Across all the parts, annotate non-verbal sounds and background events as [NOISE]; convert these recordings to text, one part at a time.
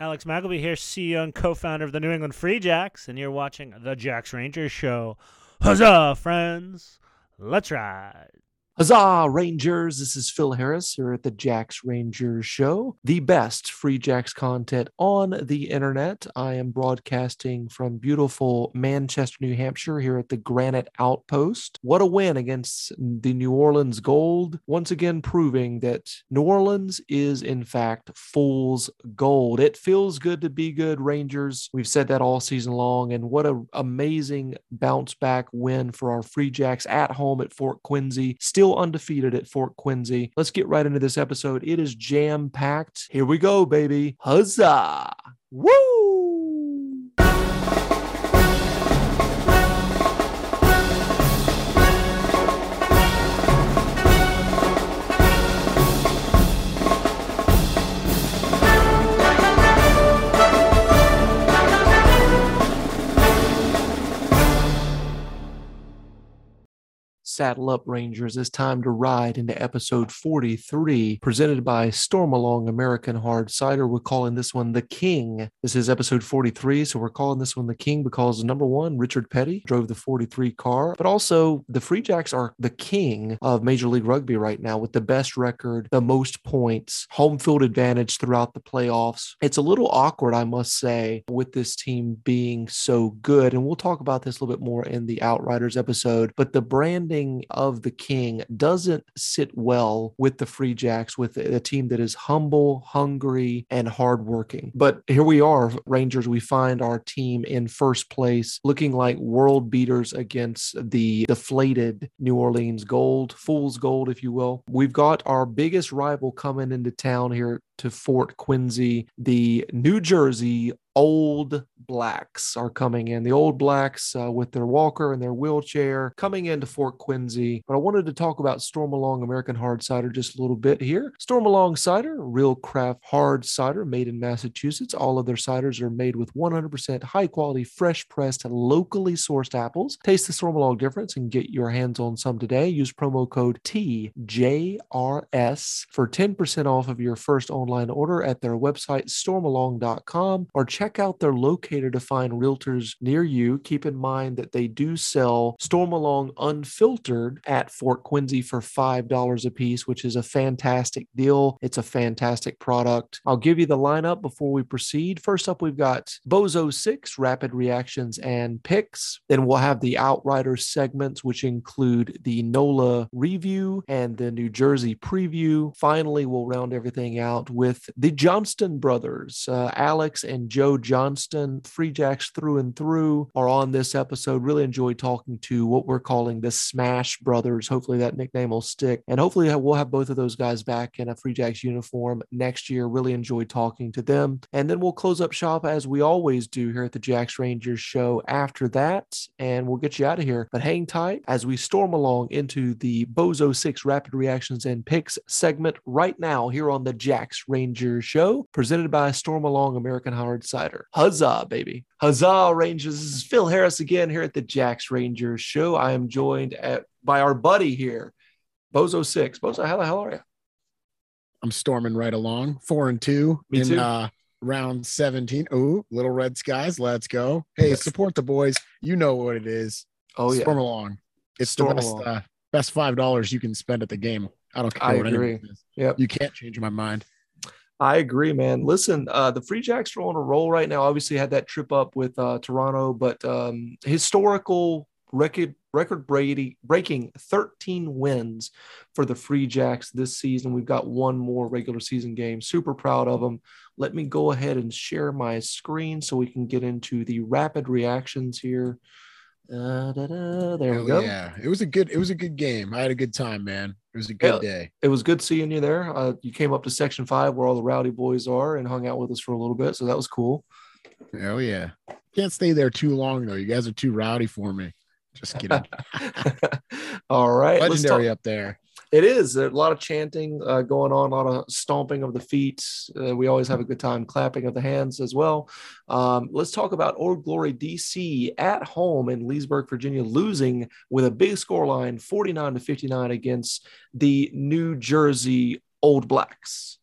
Alex Magleby here, CEO and co-founder of the New England Free Jacks, and you're watching the Jacks Rangers Show. Huzzah, friends! Let's ride. Huzzah, Rangers! This is Phil Harris here at the Jacks Rangers Show, the best free Jacks content on the internet. I am broadcasting from beautiful Manchester, New Hampshire, here at the Granite Outpost. What a win against the New Orleans Gold, once again proving that New Orleans is, in fact, fool's gold. It feels good to be good, Rangers. We've said that all season long, and what an amazing bounce back win for our Free Jacks at home at Fort Quincy. Still still undefeated at Fort Quincy. Let's get right into this episode. It is jam packed. Here we go, baby. Huzzah! Woo! Saddle up, Rangers. It's time to ride into episode 43, presented by Stormalong American Hard Cider. We're calling this one the King. This is episode 43, so we're calling this one the King because number one, Richard Petty drove the 43 car, but also the Free Jacks are the king of Major League Rugby right now with the best record, the most points, home field advantage throughout the playoffs. It's a little awkward, I must say, with this team being so good. And we'll talk about this a little bit more in the Outriders episode, but the branding of the king doesn't sit well with the Free Jacks, with a team that is humble, hungry, and hardworking. But here we are, Rangers. We find our team in first place, looking like world beaters against the deflated New Orleans Gold, fool's gold, if you will. We've got our biggest rival coming into town here to Fort Quincy, the New Jersey Old Blacks are coming in. The Old Blacks uh, with their walker and their wheelchair coming into Fort Quincy. But I wanted to talk about Stormalong American Hard Cider just a little bit here. Stormalong Cider, real craft hard cider made in Massachusetts. All of their ciders are made with 100% high quality, fresh pressed, locally sourced apples. Taste the Stormalong difference and get your hands on some today. Use promo code TJRS for 10% off of your first online order at their website, stormalong.com, or check out their locator to find realtors near you. Keep in mind that they do sell Stormalong unfiltered at Fort Quincy for $5 a piece, which is a fantastic deal. It's a fantastic product. I'll give you the lineup before we proceed. First up, we've got Bozo 6, rapid reactions and picks. Then we'll have the Outriders segments, which include the NOLA review and the New Jersey preview. Finally, we'll round everything out with the Johnston brothers, uh, Alex and Joe Johnston. Free Jacks through and through are on this episode. Really enjoyed talking to what we're calling the Smash Brothers. Hopefully, that nickname will stick. And hopefully, we'll have both of those guys back in a Free Jacks uniform next year. Really enjoyed talking to them. And then we'll close up shop as we always do here at the Jacks Rangers show after that. And we'll get you out of here. But hang tight as we storm along into the Bozo 6 Rapid Reactions and Picks segment right now here on the Jacks Rangers show, presented by Stormalong American Hard Cider. Huzzah, baby. Huzzah, Rangers. This is Phil Harris again here at the Jacks Rangers show. I am joined at, by our buddy here, Bozo Six. Bozo, how the hell are you? I'm storming right along, four and two Me in too. uh round 17. Ooh, little red skies. Let's go. Hey, Yes. support the boys. You know what it is. Oh, yeah. Storm along. It's Storm the best along. uh, best five dollars you can spend at the game. I don't care I what agree. Yep. You can't change my mind. I agree, man. Listen, uh, the Free Jacks are on a roll right now. Obviously, had that trip up with uh, Toronto, but um, historical record record Brady breaking 13 wins for the Free Jacks this season. We've got one more regular season game. Super proud of them. Let me go ahead and share my screen so we can get into the rapid reactions here. Uh, da-da, there we go. Yeah, it was a good. It was a good game. I had a good time, man. It was a good Yeah. day. It was good seeing you there. Uh, you came up to section five where all the rowdy boys are and hung out with us for a little bit. So that was cool. Oh yeah. Can't stay there too long though. You guys are too rowdy for me. Just kidding. [LAUGHS] All right. talk- Legendary up there. It is a lot of chanting uh, going on, a lot of stomping of the feet. Uh, we always have a good time clapping of the hands as well. Um, let's talk about Old Glory DC at home in Leesburg, Virginia, losing with a big score line 49 to 59 against the New Jersey Old Blacks.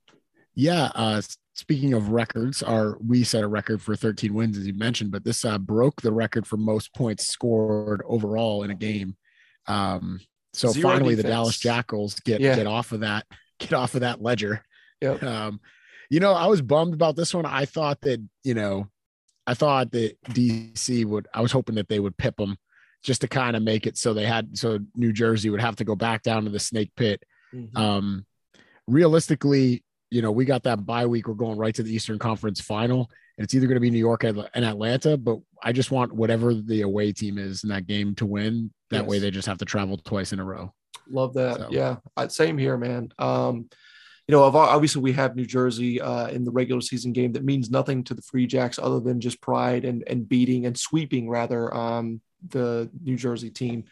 Yeah, uh speaking of records, our we set a record for 13 wins, as you mentioned, but this uh, broke the record for most points scored overall in a game. Um, so Zero finally, the. Dallas Jackals get Yeah. get off of that [LAUGHS] get off of that ledger. Yep. Um, you know, I was bummed about this one. I thought that you know, I thought that DC would. I was hoping that they would pip them just to kind of make it so they had so New Jersey would have to go back down to the snake pit Mhm. um, realistically, you know, we got that bye week. We're going right to the Eastern Conference final, and it's either going to be New York and Atlanta. But I just want whatever the away team is in that game to win. That way, they just have to travel twice in a row. Love that. So- Yeah, same here, man. Um, you know, obviously we have New Jersey uh, in the regular season game that means nothing to the Free Jacks other than just pride and and beating and sweeping rather um, the New Jersey team.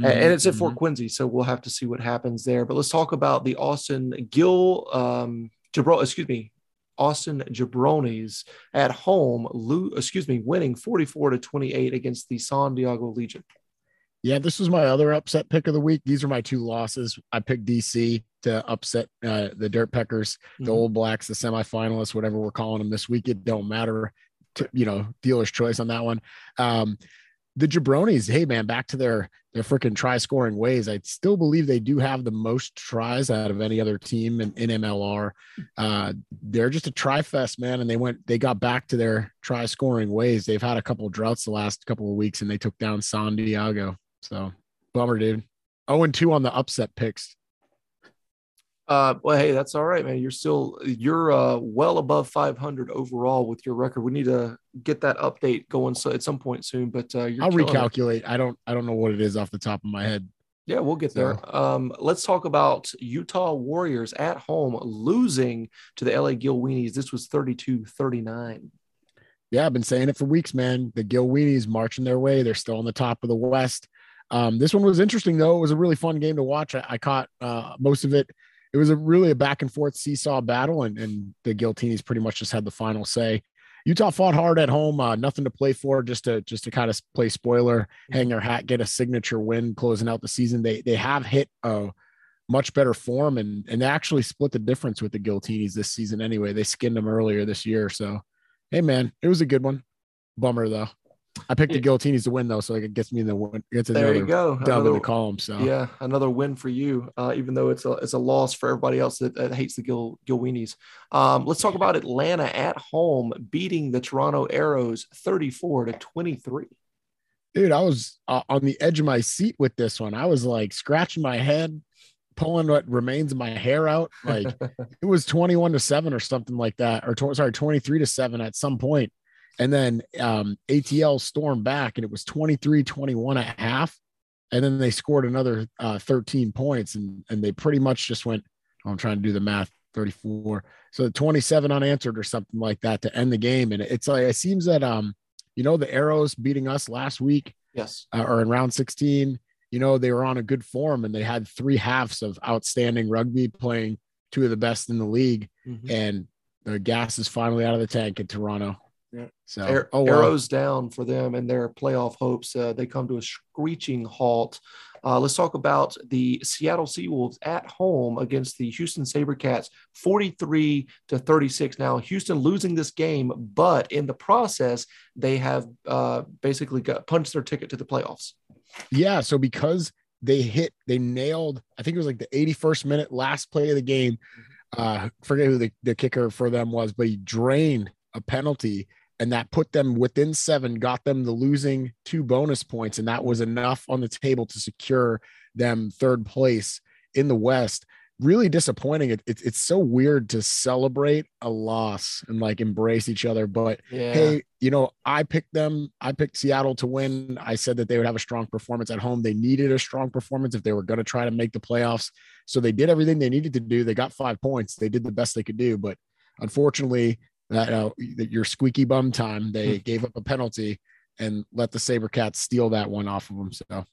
A- and it's at Fort Quincy, so we'll have to see what happens there. But let's talk about the Austin Gill, um, excuse me, Austin Jabronis at home, lo- excuse me, winning 44 to 28 against the San Diego Legion. Yeah, this was my other upset pick of the week. These are my two losses. I picked DC to upset uh, the Dirt Peckers, the Mhm. Old Blacks, the semifinalists, whatever we're calling them this week. It don't matter, to, you know, dealer's choice on that one. Um, the Jabronis, hey man, back to their their freaking try scoring ways. I still believe they do have the most tries out of any other team in, in MLR. Uh, they're just a try fest, man, and they went they got back to their try scoring ways. They've had a couple of droughts the last couple of weeks, and they took down San Diego. So bummer, dude. 0 and 2 on the upset picks. Uh, well, hey, that's all right, man. You're still you're uh, well above 500 overall with your record. We need to get that update going so at some point soon. But uh, you're I'll killing it. recalculate. I don't I don't know what it is off the top of my head. Yeah, we'll get there. Um, let's talk about Utah Warriors at home losing to the LA Gilweenies. This was 32 39. Yeah, I've been saying it for weeks, man. The Gilweenies marching their way. They're still on the top of the West. Um, this one was interesting, though. It was a really fun game to watch. I, I caught uh, most of it. It was a really a back and forth seesaw battle, and, and the Giltinis pretty much just had the final say. Utah fought hard at home, uh, nothing to play for, just to just to kind of play spoiler, hang their hat, get a signature win, closing out the season. They they have hit a much better form, and and they actually split the difference with the Giltinis this season. Anyway, they skinned them earlier this year, so hey man, it was a good one. Bummer though. I picked the Giltinis to win though, so like it gets me in the win. Gets There you go. dub in the column. So Yeah, another win for you, uh, even though it's a it's a loss for everybody else that, that hates the Gil Gil Weenies. Um, let's talk about Atlanta at home beating the Toronto Arrows 34 to 23. dude, I was uh, on the edge of my seat with this one. I was like scratching my head, pulling what remains of my hair out. Like [LAUGHS] it was 21 to 7 or something like that, or tw- sorry, 23 to 7 at some point. And then um, ATL stormed back and it was 23 21 at half. And then they scored another uh, 13 points and, and they pretty much just went, I'm trying to do the math 34. So 27 unanswered or something like that to end the game. And it's like, it seems that, um, you know, the Arrows beating us last week Yes. uh, or in round 16, you know, they were on a good form and they had three halves of outstanding rugby playing two of the best in the league. Mhm. And the gas is finally out of the tank in Toronto. Yeah. So, Ar- oh, arrows down for them and their playoff hopes. Uh, they come to a screeching halt. Uh, let's talk about the Seattle Seawolves at home against the Houston Sabercats, 43 to 36. Now, Houston losing this game, but in the process, they have uh, basically got punched their ticket to the playoffs. Yeah. So because they hit, they nailed, I think it was like the 81st minute last play of the game. Uh, forget who the, the kicker for them was, but he drained a penalty and that put them within seven, got them the losing two bonus points. And that was enough on the table to secure them third place in the West. Really disappointing. It, it, it's so weird to celebrate a loss and like embrace each other. But Yeah. hey, you know, I picked them. I picked Seattle to win. I said that they would have a strong performance at home. They needed a strong performance if they were going to try to make the playoffs. So they did everything they needed to do. They got five points. They did the best they could do. But unfortunately, that uh, that your squeaky bum time, they gave up a penalty and let the Sabercats steal that one off of them. So or at least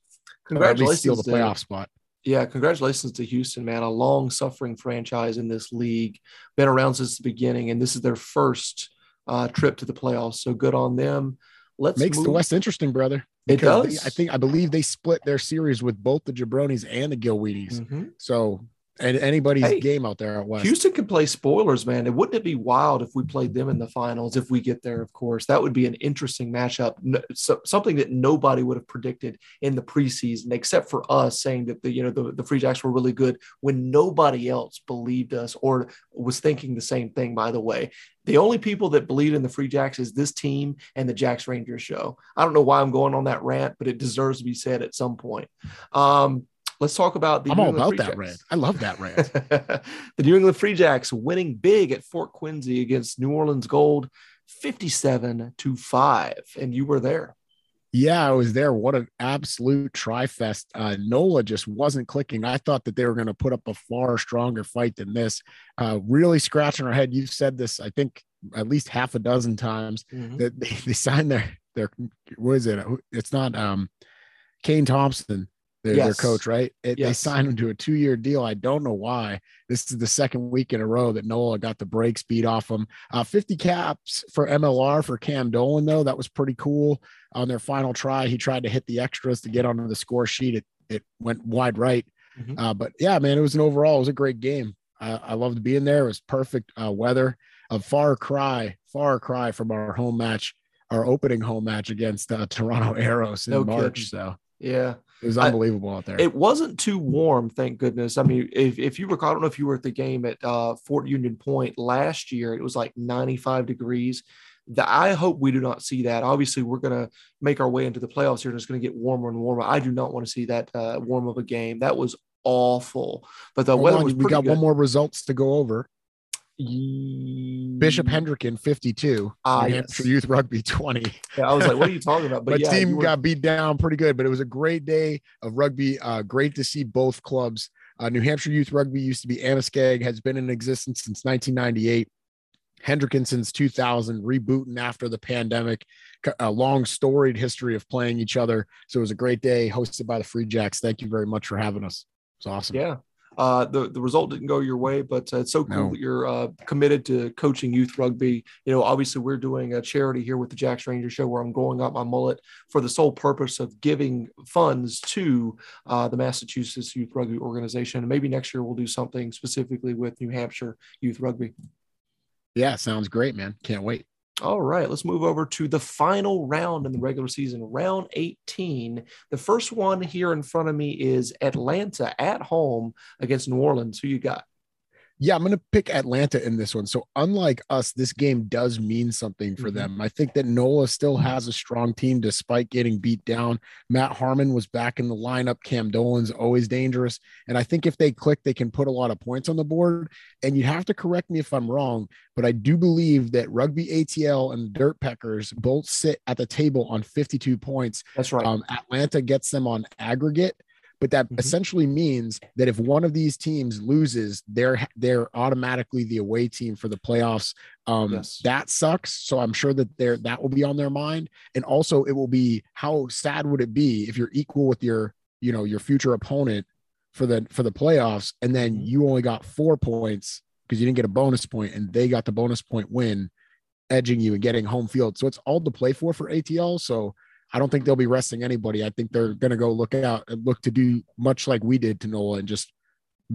Congratulations. steal the to- playoff spot. Yeah, congratulations to Houston, man. A long suffering franchise in this league, been around since the beginning, and this is their first uh, trip to the playoffs. So good on them. Let's Makes the West interesting, brother. It Because they- does. I think I believe they split their series with both the Jabronis and the Gilweedies. Mhm. So and anybody's Hey, game out there at West. Houston can play spoilers, man. And wouldn't it be wild if we played them in the finals? If we get there, of course, that would be an interesting matchup. No, so, something that nobody would have predicted in the preseason, except for us saying that the you know the, the Free Jacks were really good when nobody else believed us or was thinking the same thing. By the way, the only people that believe in the Free Jacks is this team and the Jacks Rangers show. I don't know why I'm going on that rant, but it deserves to be said at some point. Um, let's talk about the. I'm New all England about Free that Jacks. rant. I love that rant. [LAUGHS] the New England Free Jacks winning big at Fort Quincy against New Orleans Gold, 57 to 5. And you were there. Yeah, I was there. What an absolute trifest. Uh, Nola just wasn't clicking. I thought that they were going to put up a far stronger fight than this. Uh, really scratching our head. You've said this, I think, at least half a dozen times that they, [LAUGHS] they signed their their what is it? It's not um Kane Thompson, their, their coach, right? It, They signed him to a two year deal. I don't know why. This is the second week in a row that Nola got the break speed off him. Uh, 50 caps for MLR for Cam Dolan, though. That was pretty cool. On their final try, he tried to hit the extras to get onto the score sheet. It it went wide right. Mhm. Uh, but yeah, man, it was an overall, it was a great game. I, I loved being there. It was perfect uh, weather. A far cry, far cry from our home match, our opening home match against uh, Toronto Arrows in No March. kidding. So Yeah. It was I- unbelievable out there. It wasn't too warm, thank goodness. I mean, if, if you recall, I don't know if you were at the game at uh, Fort Union Point last year, it was like 95 degrees. The, I hope we do not see that. Obviously, we're going to make our way into the playoffs here and it's going to get warmer and warmer. I do not want to see that uh, warm of a game. That was awful. But the Hold weather on, was we got good. one more results to go over. Bishop Hendricken, 52. Ah, New yes. Hampshire Youth Rugby, 20. Yeah, I was like, what are you talking about? [LAUGHS] My But yeah, team were- got beat down pretty good, but it was a great day of rugby. Uh, great to see both clubs. Uh, New Hampshire Youth Rugby used to be Amoskeag, has been in existence since 1998. Hendricken since 2000, rebooting after the pandemic. A long storied history of playing each other. So it was a great day hosted by the Free Jacks. Thank you very much for having us. It's awesome. Yeah. Uh, the the result didn't go your way, but uh, it's so cool No. that you're uh, committed to coaching youth rugby. You know, obviously we're doing a charity here with the Jacks Ranger Show where I'm growing out my mullet for the sole purpose of giving funds to uh, the Massachusetts Youth Rugby Organization. And maybe next year we'll do something specifically with New Hampshire Youth Rugby. Yeah, sounds great, man. Can't wait. All right, let's move over to the final round in the regular season, round 18. The first one here in front of me is Atlanta at home against New Orleans. Who you got? Yeah, I'm going to pick Atlanta in this one. So, unlike us, this game does mean something for Mhm. them. I think that NOLA still has a strong team despite getting beat down. Matt Harmon was back in the lineup. Cam Dolan's always dangerous. And I think if they click, they can put a lot of points on the board. And you have to correct me if I'm wrong, but I do believe that Rugby ATL and the Dirt Peckers both sit at the table on 52 points. That's right. Um, Atlanta gets them on aggregate, but that Mhm. essentially means that if one of these teams loses, they're they're automatically the away team for the playoffs. Um, Yes. That sucks. So I'm sure that they're that will be on their mind, and also it will be how sad would it be if you're equal with your you know your future opponent for the for the playoffs, and then Mhm. you only got four points because you didn't get a bonus point, and they got the bonus point win, edging you and getting home field. So it's all to play for for ATL. So I don't think they'll be resting anybody. I think they're going to go look out and look to do much like we did to Nola and just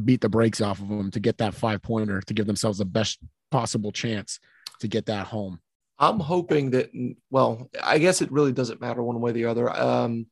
beat the brakes off of them to get that five pointer to give themselves the best possible chance to get that home. I'm hoping that, well, I guess it really doesn't matter one way or the other. Um,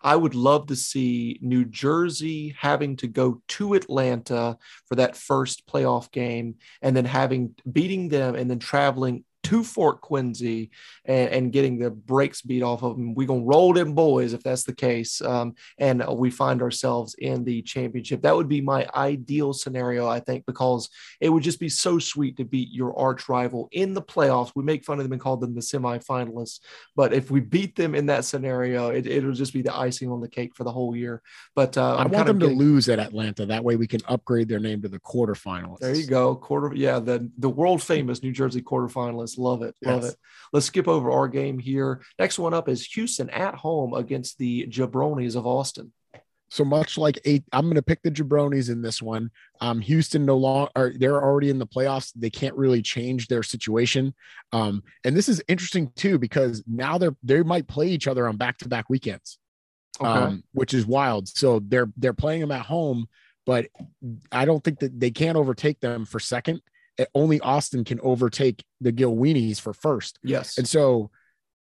I would love to see New Jersey having to go to Atlanta for that first playoff game and then having beating them and then traveling to Fort Quincy and, and getting the brakes beat off of them. We're going to roll them boys if that's the case. Um, and we find ourselves in the championship. That would be my ideal scenario, I think, because it would just be so sweet to beat your arch rival in the playoffs. We make fun of them and call them the semifinalists, but if we beat them in that scenario, it, it'll just be the icing on the cake for the whole year. But uh, I I'm want them of to lose at Atlanta. That way we can upgrade their name to the quarterfinalists. There you go. Quarter, yeah, the the world famous New Jersey quarterfinalists. Love it, love Yes. it. Let's skip over our game here. Next one up is Houston at home against the Jabronis of Austin. So much like eight, I'm going to pick the Jabronis in this one. Um, Houston no longer, they're already in the playoffs. They can't really change their situation. Um, and this is interesting too because now they're they might play each other on back to back weekends, Okay. um, which is wild. So they're they're playing them at home, but I don't think that they can't overtake them for second. Eh, Only Austin can overtake the Gil Weenies for first. Yes. And so,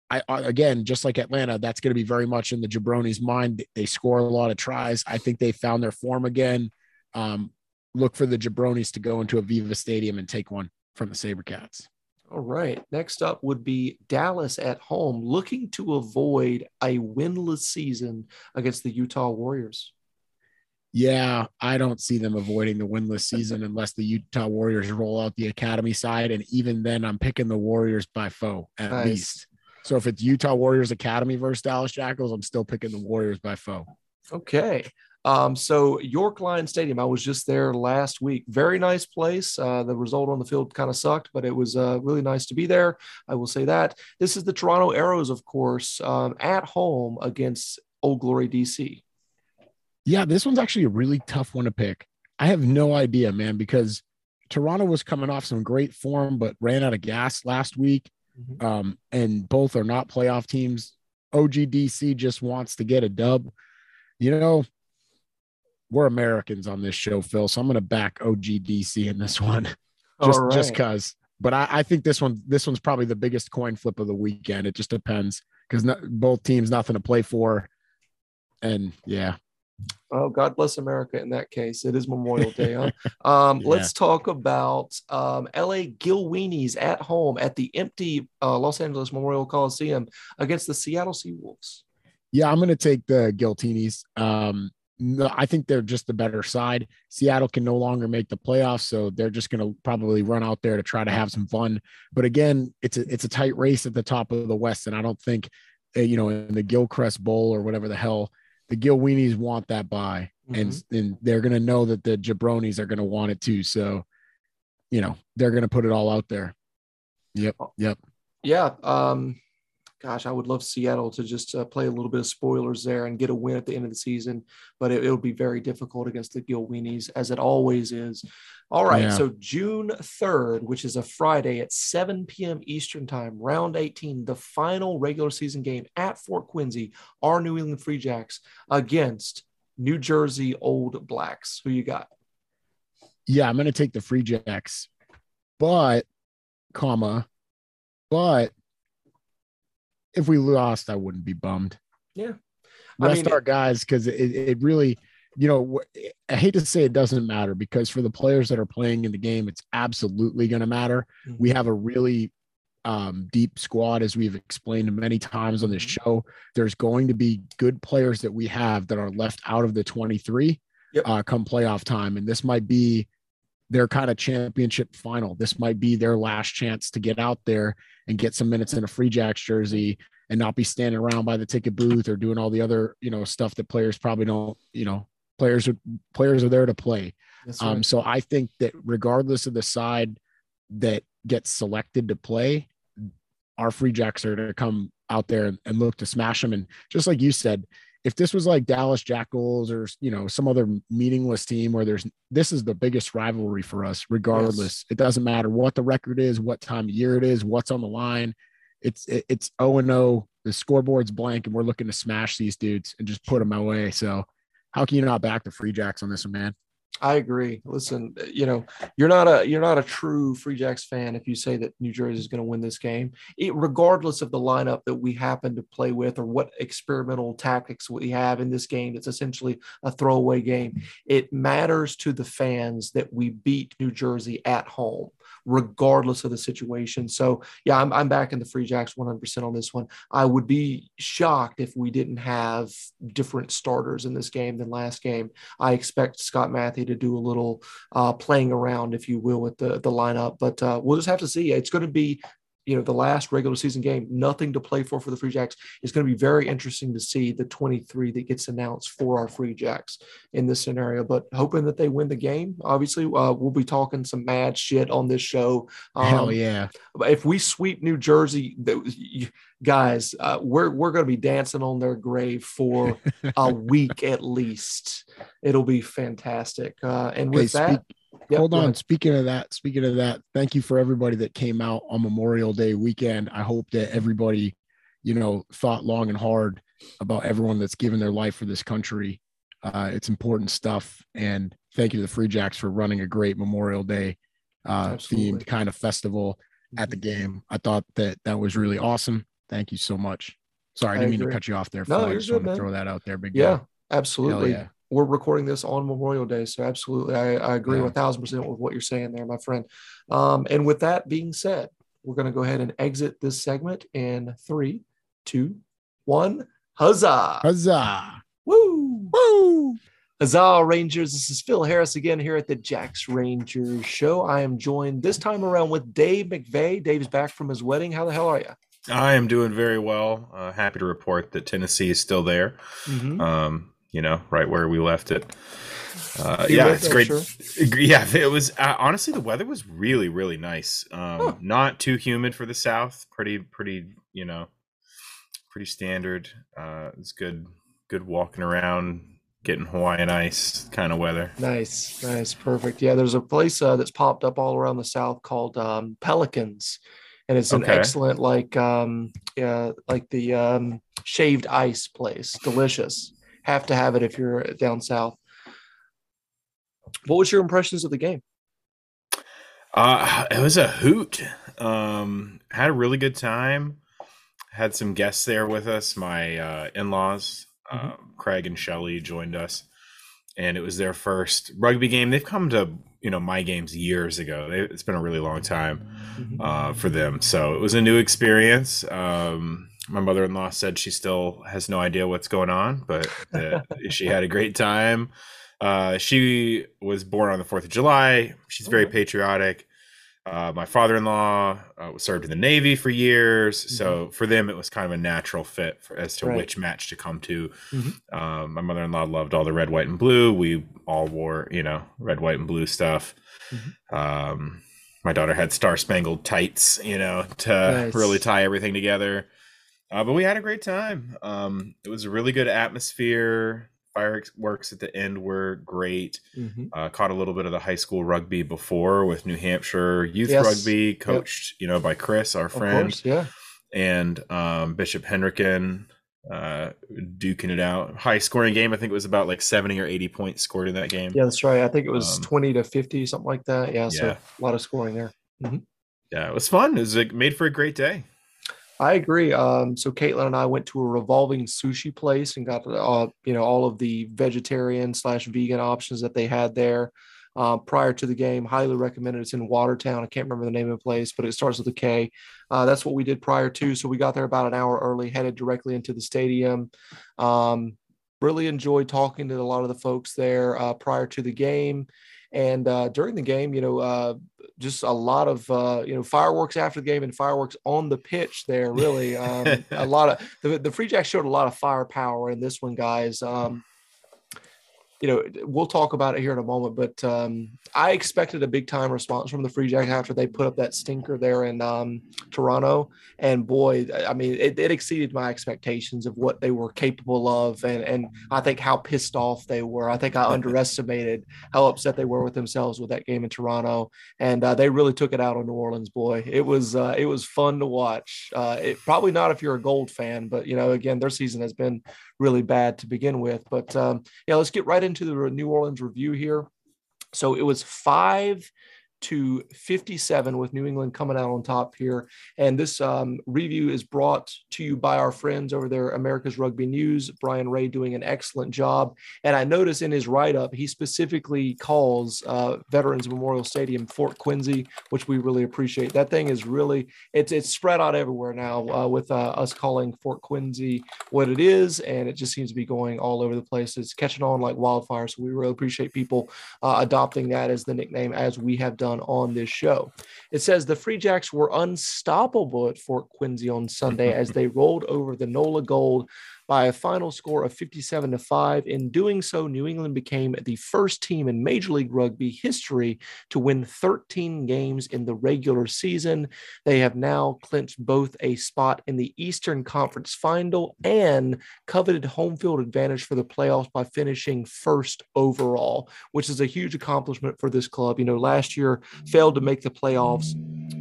I I- again, just like Atlanta, that's going to be very much in the Jabronis' mind. They score a lot of tries. I think they found their form again. Um, look for the Jabronis to go into Aveva Stadium and take one from the SaberCats. All right. Next up would be Dallas at home, looking to avoid a winless season against the Utah Warriors. Yeah, I don't see them avoiding the winless season unless the Utah Warriors roll out the academy side. And even then, I'm picking the Warriors by foe at Nice. least. So if it's Utah Warriors Academy versus Dallas Jackals, I'm still picking the Warriors by foe. Okay. Um, so York Lion Stadium, I was just there last week. Very nice place. Uh, the result on the field kind of sucked, but it was uh, really nice to be there. I will say that. This is the Toronto Arrows, of course, um, at home against Old Glory DC. Yeah, this one's actually a really tough one to pick. I have no idea, man, because Toronto was coming off some great form, but ran out of gas last week. Mhm. Um, and both are not playoff teams. OGDC just wants to get a dub. You know, we're Americans on this show, Phil. So I'm going to back OGDC in this one, [LAUGHS] just All just because. But I, I think this one, this one's probably the biggest coin flip of the weekend. It just depends because both teams nothing to play for, and yeah, Oh, God bless America in that case. It is Memorial Day. Huh? [LAUGHS] Um, Yeah. Let's talk about um, LA Gilweenies at home at the empty uh, Los Angeles Memorial Coliseum against the Seattle Seawolves. Yeah, I'm going to take the Giltinis. Um, no, I think they're just the better side. Seattle can no longer make the playoffs, so they're just going to probably run out there to try to have some fun. But again, it's a it's a tight race at the top of the West, and I don't think, uh, you know, in the Gilcrest Bowl or whatever the hell, the Gil Weenies want that bye, and and they're going to know that the Jabronis are going to want it too. So, you know, they're going to put it all out there. Yep, yep. Yeah. Um, gosh, I would love Seattle to just uh, play a little bit of spoilers there and get a win at the end of the season, but it, will be very difficult against the Gilweenies, as it always is. All right. Yeah. So June 3rd, which is a Friday at 7 p.m. Eastern Time, round 18, the final regular season game at Fort Quincy, our New England Free Jacks against New Jersey Old Blacks. Who you got? yeah, I'm going to take the Free Jacks, but, comma, but if we lost, I wouldn't be bummed. Yeah. I Rest mean, our guys because it, it really, you know, I hate to say it doesn't matter because for the players that are playing in the game, it's absolutely going to matter. Mhm. We have a really um, deep squad, as we've explained many times on this Mhm. show. There's going to be good players that we have that are left out of the 23 Yep. uh, come playoff time. And this might be their kind of championship final. This might be their last chance to get out there and get some minutes in a Free Jacks jersey and not be standing around by the ticket booth or doing all the other, you know, stuff that players probably don't, you know, players are players are there to play. That's Um, so I think that regardless of the side that gets selected to play, our free jacks are to come out there and, and look to smash them. And just like you said, if this was like Dallas Jackals or you know some other meaningless team where there's this is the biggest rivalry for us, regardless. It doesn't matter what the record is, what time of year it is, what's on the line. It's it, it's 0 and 0. The scoreboard's blank, and we're looking to smash these dudes and just put them away. So how can you not back the free jacks on this one, man? I agree. Listen, uh, you know, you're not a you're not a true Free Jacks fan if you say that New Jersey is going to win this game, it, regardless of the lineup that we happen to play with or what experimental tactics we have in this game. It's essentially a throwaway game. It matters to the fans that we beat New Jersey at home, regardless of the situation. So, yeah, I'm I'm back in the Free Jacks 100% on this one. I would be shocked if we didn't have different starters in this game than last game. I expect Scott Mathie to do a little uh, playing around, if you will, with the the lineup. But uh, we'll just have to see. It's going to be, you know, the last regular season game. Nothing to play for for the Free Jacks. It's going to be very interesting to see the 23 that gets announced for our Free Jacks in this scenario. But hoping that they win the game. Obviously, uh, we'll be talking some mad shit on this show. Hell Um, yeah. if we sweep New Jersey, th- you- guys, uh, we're we're going to be dancing on their grave for [LAUGHS] a week at least. It'll be fantastic. Uh, and Okay, with that, Yep, Hold on. Speaking of that, speaking of that, thank you for everybody that came out on Memorial Day weekend. I hope that everybody, you know, thought long and hard about everyone that's given their life for this country. Uh, it's important stuff. And thank you to the Free Jacks for running a great Memorial Day uh, themed kind of festival at the game. I thought that that was really awesome. Thank you so much. Sorry, I I didn't mean to cut you off there. No, I just good, want to man. throw that out there. Big Yeah, guy. absolutely. yeah. We're recording this on Memorial Day, so absolutely, I, I agree Yeah. a thousand percent with what you're saying there, my friend. Um, and with that being said, we're going to go ahead and exit this segment in three, two, one. Huzzah! Huzzah! Woo! Woo! Huzzah, Rangers. This is Phil Harris again here at the Jacks Rangers show. I am joined this time around with Dave McVeigh. Dave's back from his wedding. How the hell are you? I am doing very well. Uh, happy to report that Tennessee is still there. Mm-hmm. Um, you know, right where we left it. Uh, yeah, it's great. Yeah, it was uh, honestly the weather was really really nice. Um, Huh. Not too humid for the South. Pretty pretty you know, pretty standard. Uh, it's good good walking around, getting Hawaiian ice kind of weather. Nice, nice, perfect. Yeah, there's a place uh, that's popped up all around the South called um, Pelicans, and it's an Okay. excellent like um, yeah, like the um, shaved ice place. Delicious. Have to have it if you're down south. What was your impressions of the game? Uh, it was a hoot. Um, had a really good time. Had some guests there with us. My uh, in-laws, uh, Craig and Shelly, joined us, and it was their first rugby game. They've come to you know my games years ago. They, it's been a really long time uh, for them, so it was a new experience. Um, my mother-in-law said she still has no idea what's going on, but that [LAUGHS] she had a great time. Uh, she was born on the Fourth of July. She's very Okay. patriotic. Uh, my father-in-law uh, served in the Navy for years, so for them it was kind of a natural fit for, as to Right. which match to come to. Mhm. Um, my mother-in-law loved all the red, white, and blue. We all wore, you know, red, white, and blue stuff. Mhm. Um, my daughter had star-spangled tights, you know, to Nice. really tie everything together. Uh, but we had a great time. Um, it was a really good atmosphere. Fireworks at the end were great. Mhm. Uh, caught a little bit of the high school rugby before with New Hampshire youth Yes. rugby, coached you know by Chris, our Of friend, course, yeah. and um, Bishop Hendricken, uh, duking it out. High scoring game. I think it was about like seventy or eighty points scored in that game. Yeah, that's right. I think it was Um, 20 to 50, something like that. Yeah, so Yeah. a lot of scoring there. Yeah, it was fun. It was like, made for a great day. I agree. Um, so Caitlin and I went to a revolving sushi place and got uh, you know all of the vegetarian slash vegan options that they had there. Uh, prior to the game, highly recommended. It's in Watertown. I can't remember the name of the place, but it starts with a K. Uh, that's what we did prior to. So we got there about an hour early, headed directly into the stadium. Um, really enjoyed talking to a lot of the folks there uh, prior to the game. And uh, during the game, you know, uh, just a lot of uh, you know fireworks after the game and fireworks on the pitch there. Really, um, [LAUGHS] a lot of the, the Free Jacks showed a lot of firepower in this one, guys. Um, you know, we'll talk about it here in a moment, but um, I expected a big time response from the Free Jacks after they put up that stinker there in um, Toronto. And boy, I mean, it, it exceeded my expectations of what they were capable of, and and I think how pissed off they were. I think I [LAUGHS] underestimated how upset they were with themselves with that game in Toronto, and uh, they really took it out on New Orleans. Boy, it was uh, it was fun to watch. Uh, it probably not if you're a Gold fan, but you know, again, their season has been really bad to begin with. But um, yeah, let's get right into the New Orleans review here. So it was five to 57 with New England coming out on top here. And this um, review is brought to you by our friends over there, America's Rugby News. Brian Ray doing an excellent job. And I notice in his write up, he specifically calls uh, Veterans Memorial Stadium Fort Quincy, which we really appreciate. That thing is really, it's, it's spread out everywhere now uh, with uh, us calling Fort Quincy what it is. And it just seems to be going all over the place. It's catching on like wildfire. So we really appreciate people uh, adopting that as the nickname as we have done on this show. It says the Free Jacks were unstoppable at Fort Quincy on Sunday as they [LAUGHS] rolled over the NOLA Gold by a final score of 57 to 5. In doing so, New England became the first team in Major League Rugby history to win 13 games in the regular season. They have now clinched both a spot in the Eastern Conference final and coveted home field advantage for the playoffs by finishing first overall, which is a huge accomplishment for this club. You know, last year failed to make the playoffs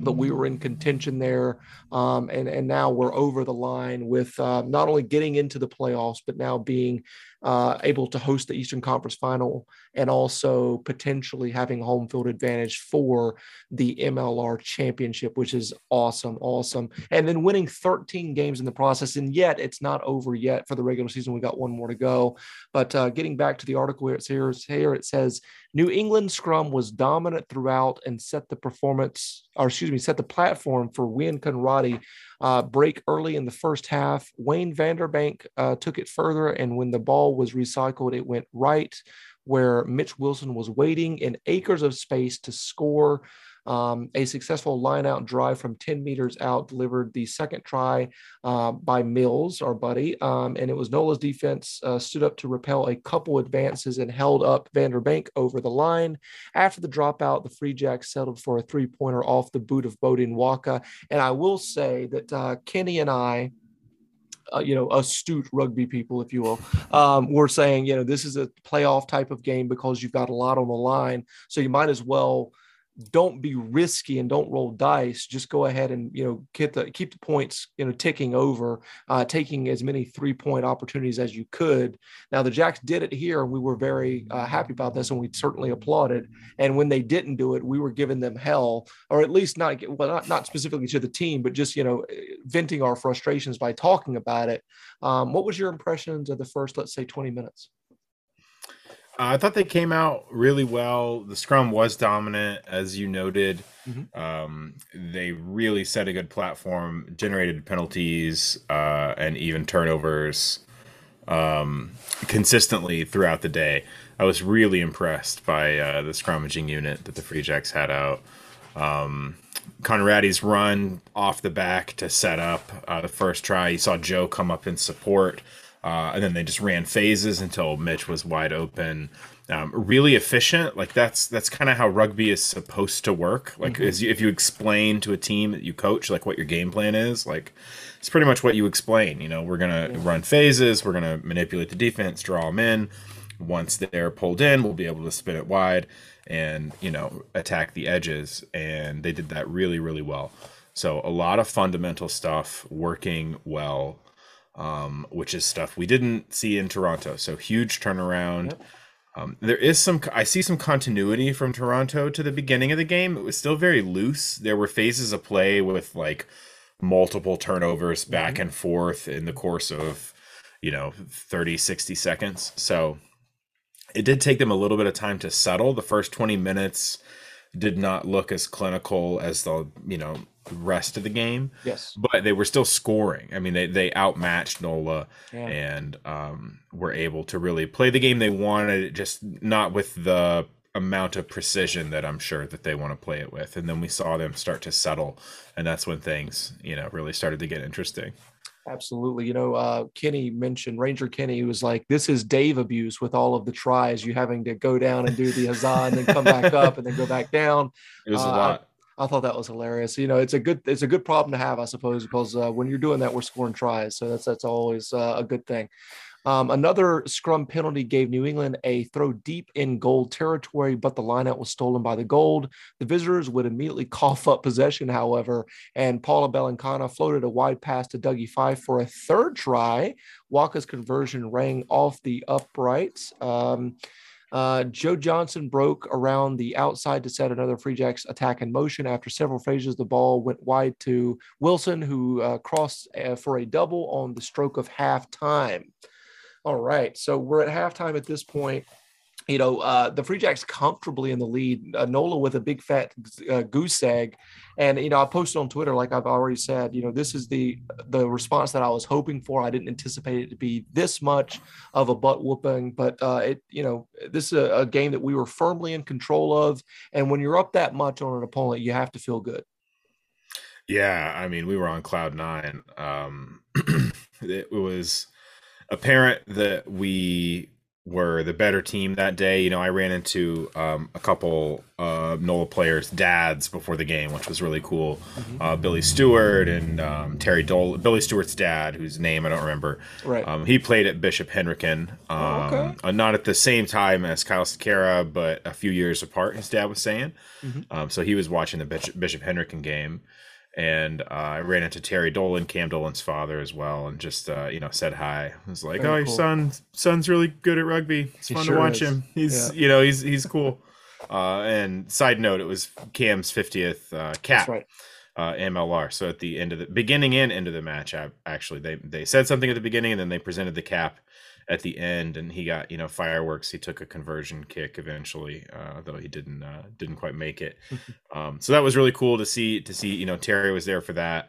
but we were in contention there. Um, and, and now we're over the line with uh, not only getting into the playoffs, but now being uh, able to host the Eastern Conference final and also potentially having home field advantage for the MLR championship, which is awesome, awesome. And then winning 13 games in the process. And yet it's not over yet for the regular season. We got one more to go. But uh, getting back to the article here, it's here, it says New England scrum was dominant throughout and set the performance, or excuse me, set the platform for Wian Conradie uh, break early in the first half. Wayne Vanderbank uh, took it further, and when the ball was recycled, it went right where Mitch Wilson was waiting in acres of space to score. Um, a successful line out drive from 10 meters out delivered the second try uh, by Mills, our buddy. Um, and it was Nola's defense uh, stood up to repel a couple advances and held up Vanderbank over the line. After the dropout, the Free Jacks settled for a three pointer off the boot of Beaudein Waaka. And I will say that uh, Kenny and I, uh, you know, astute rugby people, if you will, um, were saying, you know, this is a playoff type of game because you've got a lot on the line. So you might as well don't be risky and don't roll dice. Just go ahead and you know keep the keep the points you know ticking over, uh, taking as many three point opportunities as you could. Now the Jacks did it here, and we were very uh, happy about this, and we certainly applauded. And when they didn't do it, we were giving them hell, or at least not well not not specifically to the team, but just you know venting our frustrations by talking about it. Um, what was your impressions of the first, let's say, twenty minutes? Uh, I thought they came out really well. The scrum was dominant, as you noted. Mm-hmm. Um, they really set a good platform, generated penalties uh, and even turnovers um, consistently throughout the day. I was really impressed by uh, the scrummaging unit that the Free Jacks had out. Um, Conradie's run off the back to set up uh, the first try. You saw Joe come up in support. Uh, and then they just ran phases until Mitch was wide open. Um, really efficient. Like that's that's kind of how rugby is supposed to work. Like mm-hmm. you, if you explain to a team that you coach like what your game plan is, like it's pretty much what you explain. You know, we're gonna yeah. run phases. We're gonna manipulate the defense, draw them in. Once they're pulled in, we'll be able to spin it wide and you know attack the edges. And they did that really really well. So a lot of fundamental stuff working well um, which is stuff we didn't see in Toronto. So huge turnaround. Yep. Um, there is some, I see some continuity from Toronto to the beginning of the game. It was still very loose. There were phases of play with like multiple turnovers back mm-hmm. and forth in the course of, you know, 30, 60 seconds. So it did take them a little bit of time to settle. The first 20 minutes did not look as clinical as the, you know, rest of the game. Yes. But they were still scoring. I mean, they, they outmatched NOLA yeah. and um, were able to really play the game they wanted, just not with the amount of precision that I'm sure that they want to play it with. And then we saw them start to settle. And that's when things, you know, really started to get interesting. Absolutely. You know, uh, Kenny mentioned Ranger Kenny was like, this is Dave abuse with all of the tries, you having to go down and do the huzzah and then come back [LAUGHS] up and then go back down. It was uh, a lot. I thought that was hilarious. You know, it's a good it's a good problem to have, I suppose, because uh, when you're doing that, we're scoring tries, so that's that's always uh, a good thing. Um, another scrum penalty gave New England a throw deep in gold territory, but the lineout was stolen by the gold. The visitors would immediately [LAUGHS] cough up possession, however, and Paula Balekana floated a wide pass to Dougie Fife for a third try. Waaka's conversion rang off the uprights. Um, uh, Joe Johnston broke around the outside to set another Free Jacks attack in motion. After several phases, the ball went wide to Wilson, who uh, crossed uh, for a double on the stroke of halftime. All right, so we're at halftime at this point you know, uh, the Free Jacks comfortably in the lead. Uh, Nola with a big fat uh, goose egg, and you know, I posted on Twitter like I've already said. You know, this is the the response that I was hoping for. I didn't anticipate it to be this much of a butt whooping, but uh, it you know, this is a, a game that we were firmly in control of. And when you're up that much on an opponent, you have to feel good. Yeah, I mean, we were on cloud nine. Um, [CLEARS THROAT] it was apparent that we were the better team that day. You know, I ran into um, a couple uh, NOLA players' dads before the game, which was really cool. Mm-hmm. Uh, Billy Stewart and um, Terry Dole. Billy Stewart's dad, whose name I don't remember. Right. Um, he played at Bishop Hendricken. Um, Oh, okay. uh, not at the same time as Kyle Sakara, but a few years apart. His dad was saying. Mhm. Um, so he was watching the Bishop, Bishop game and uh, I ran into Terry Dolan, Cam Dolan's father as well, and just uh, you know said hi. I was like, Very "Oh, your cool. son, son's really good at rugby. It's He fun sure to watch is. him. He's Yeah. you know he's he's cool." [LAUGHS] Uh, and side note, it was Cam's fiftieth uh, cap That's right. uh, MLR. So at the end of the beginning and end of the match, I, actually they they said something at the beginning and then they presented the cap at the end, and he got you know fireworks. He took a conversion kick eventually, uh, though he didn't uh, didn't quite make it. [LAUGHS] um, so that was really cool to see to see you know Terry was there for that.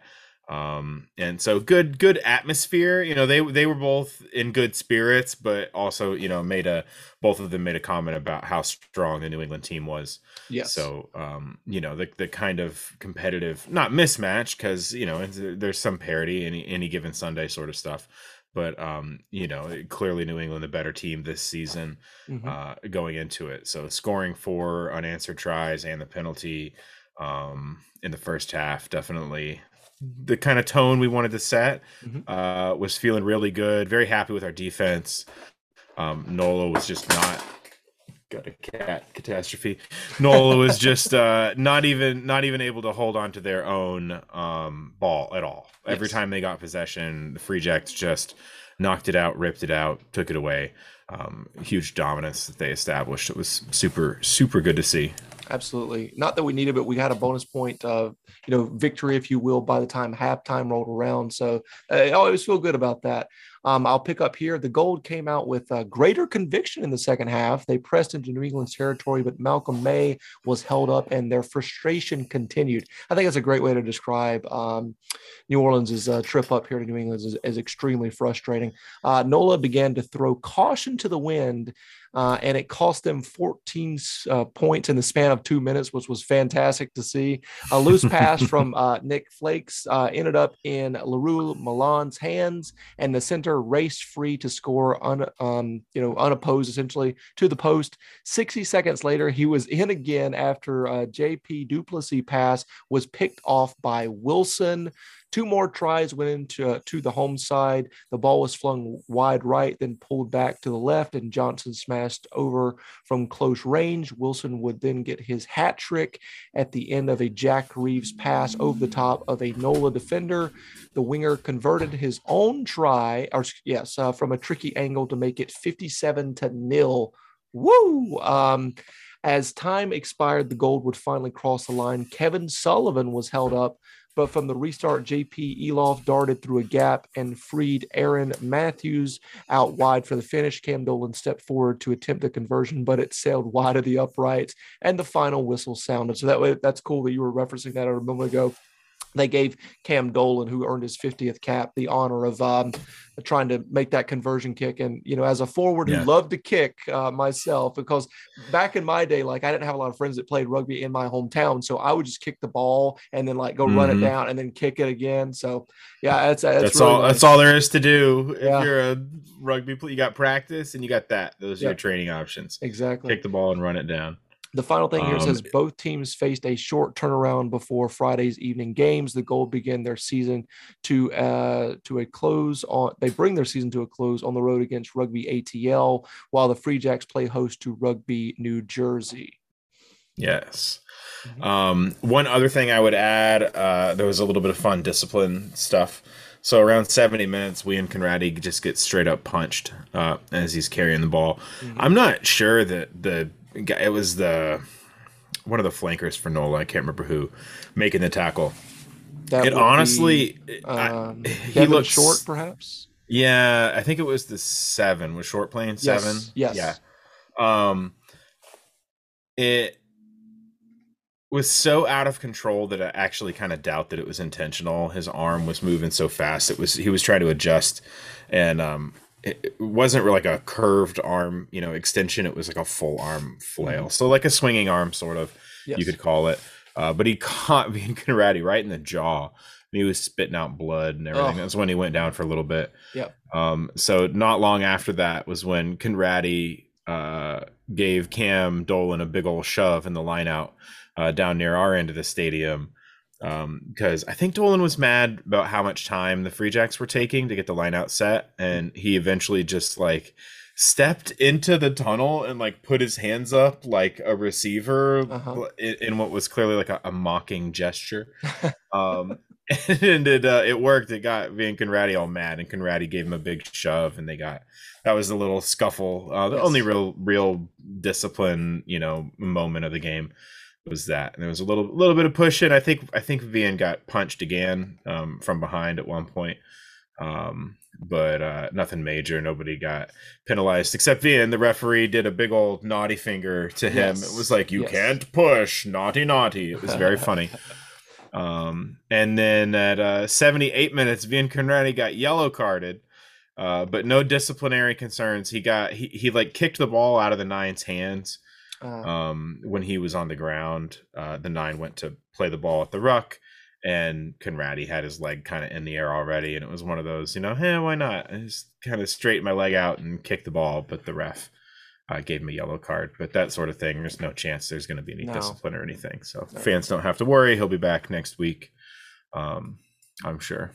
Um, and so good good atmosphere. You know they they were both in good spirits, but also you know made a both of them made a comment about how strong the New England team was. Yes. So, um, you know, the the kind of competitive, not mismatch, because you know there's some parity any any given Sunday sort of stuff, but um, you know, clearly New England the better team this season Mhm. uh, going into it. So scoring four unanswered tries and the penalty um, in the first half definitely the kind of tone we wanted to set Mhm. uh, was feeling really good. Very happy with our defense. Um, Nola was just not got a cat catastrophe. Nola was just uh, not even not even able to hold on to their own um, ball at all. Every Yes. time they got possession, the Free Jacks just knocked it out, ripped it out, took it away. Um, huge dominance that they established. It was super super good to see. Absolutely. Not that we needed, but we had a bonus point of, you know, victory, if you will, by the time halftime rolled around. So uh, I always feel good about that. Um, I'll pick up here. The Gold came out with uh, greater conviction in the second half. They pressed into New England's territory, but Malcolm May was held up and their frustration continued. I think that's a great way to describe um, New Orleans' uh, trip up here to New England is, is extremely frustrating. Uh, Nola began to throw caution to the wind uh, and it cost them 14 uh, points in the span of two minutes, which was fantastic to see. A loose pass [LAUGHS] from uh, Nick Flakes uh, ended up in Le Roux Malan's hands, and the center raced free to score, un, um, you know, unopposed essentially to the post. 60 seconds later, he was in again after uh, JP Duplessis pass was picked off by Wilson. Two more tries went into uh, to the home side. The ball was flung wide right, then pulled back to the left, and Johnson smashed over from close range. Wilson would then get his hat trick at the end of a Jack Reeves pass over the top of a NOLA defender. The winger converted his own try, or yes, uh, from a tricky angle to make it 57 to nil. Woo! Um, as time expired, the gold would finally cross the line. Kevin Sullivan was held up but from the restart, JP Eloff darted through a gap and freed Aaron Matthews out wide for the finish. Cam Dolan stepped forward to attempt the conversion, but it sailed wide of the uprights, and the final whistle sounded. So that way, that's cool that you were referencing that a moment ago. They gave Cam Dolan, who earned his 50th cap, the honor of um, trying to make that conversion kick. And, you know, as a forward Yeah. who loved to kick uh, myself, because back in my day, like I didn't have a lot of friends that played rugby in my hometown. So I would just kick the ball and then like go run it Mhm. down and then kick it again. So yeah, that's that's, That's, really all. nice. That's all there is to do. Yeah. If you're a rugby player, you got practice and you got that. Those are Yeah. your training options. Exactly. Kick the ball and run it down. The final thing here Um, says both teams faced a short turnaround before Friday's evening games. The Gold begin their season to uh, to a close on. They bring their season to a close on the road against Rugby ATL, while the Free Jacks play host to Rugby New Jersey. Yes. Mhm. Um, one other thing I would add, uh, there was a little bit of fun discipline stuff. So around 70 minutes, Wian Conradie just get straight up punched uh, as he's carrying the ball. Mhm. I'm not sure that the it was the one of the flankers for Nola. I can't remember who making the tackle. That it honestly, be, I- um, he looked short, perhaps. Yeah, I think it was the seven. Was short playing seven? Yes, yes. Yeah. Um, it was so out of control that I actually kind of doubt that it was intentional. His arm was moving so fast. It was he was trying to adjust, and um, it, wasn't like a curved arm, you know, extension. It was like a full arm flail, so like a swinging arm, sort of Yes. you could call it. Uh, but he [LAUGHS] caught Wian Conradie right in the jaw, and he was spitting out blood and everything. Oh. That's when he went down for a little bit. Yep. Um, so not long after that was when Conradie uh, gave Cam Dolan a big old shove in the line out uh, down near our end of the stadium. Because I think Dolan was mad about how much time the Free Jacks were taking to get the line out set, and he eventually just like stepped into the tunnel and like put his hands up like a receiver Uh-huh. in, in what was clearly like a, a mocking gesture. [LAUGHS] um, [LAUGHS] and it uh, it worked. It got me and Conradie all mad, and Conradie gave him a big shove, and they got that was a little scuffle. Uh, the Yes. only real real discipline, you know, moment of the game was that, and there was a little little bit of pushing. I think I think Wian got punched again um, from behind at one point. Um, but uh, nothing major. Nobody got penalized except Wian. The referee did a big old naughty finger to him. Yes. It was like, "You Yes. can't push, naughty, naughty." It was very [LAUGHS] funny. Um, and then at uh, 78 minutes, Wian Conradie got yellow carded, uh, but no disciplinary concerns. He got he he like kicked the ball out of the nine's hands Uh, um, when he was on the ground. Uh, the nine went to play the ball at the ruck, and Conradie had his leg kind of in the air already, and it was one of those, you know, hey, why not? I just kind of straighten my leg out and kick the ball, but the ref. Uh, gave him a yellow card, but that sort of thing. There's no chance there's going to be any No. discipline or anything. So No. fans don't have to worry. He'll be back next week. Um, I'm sure.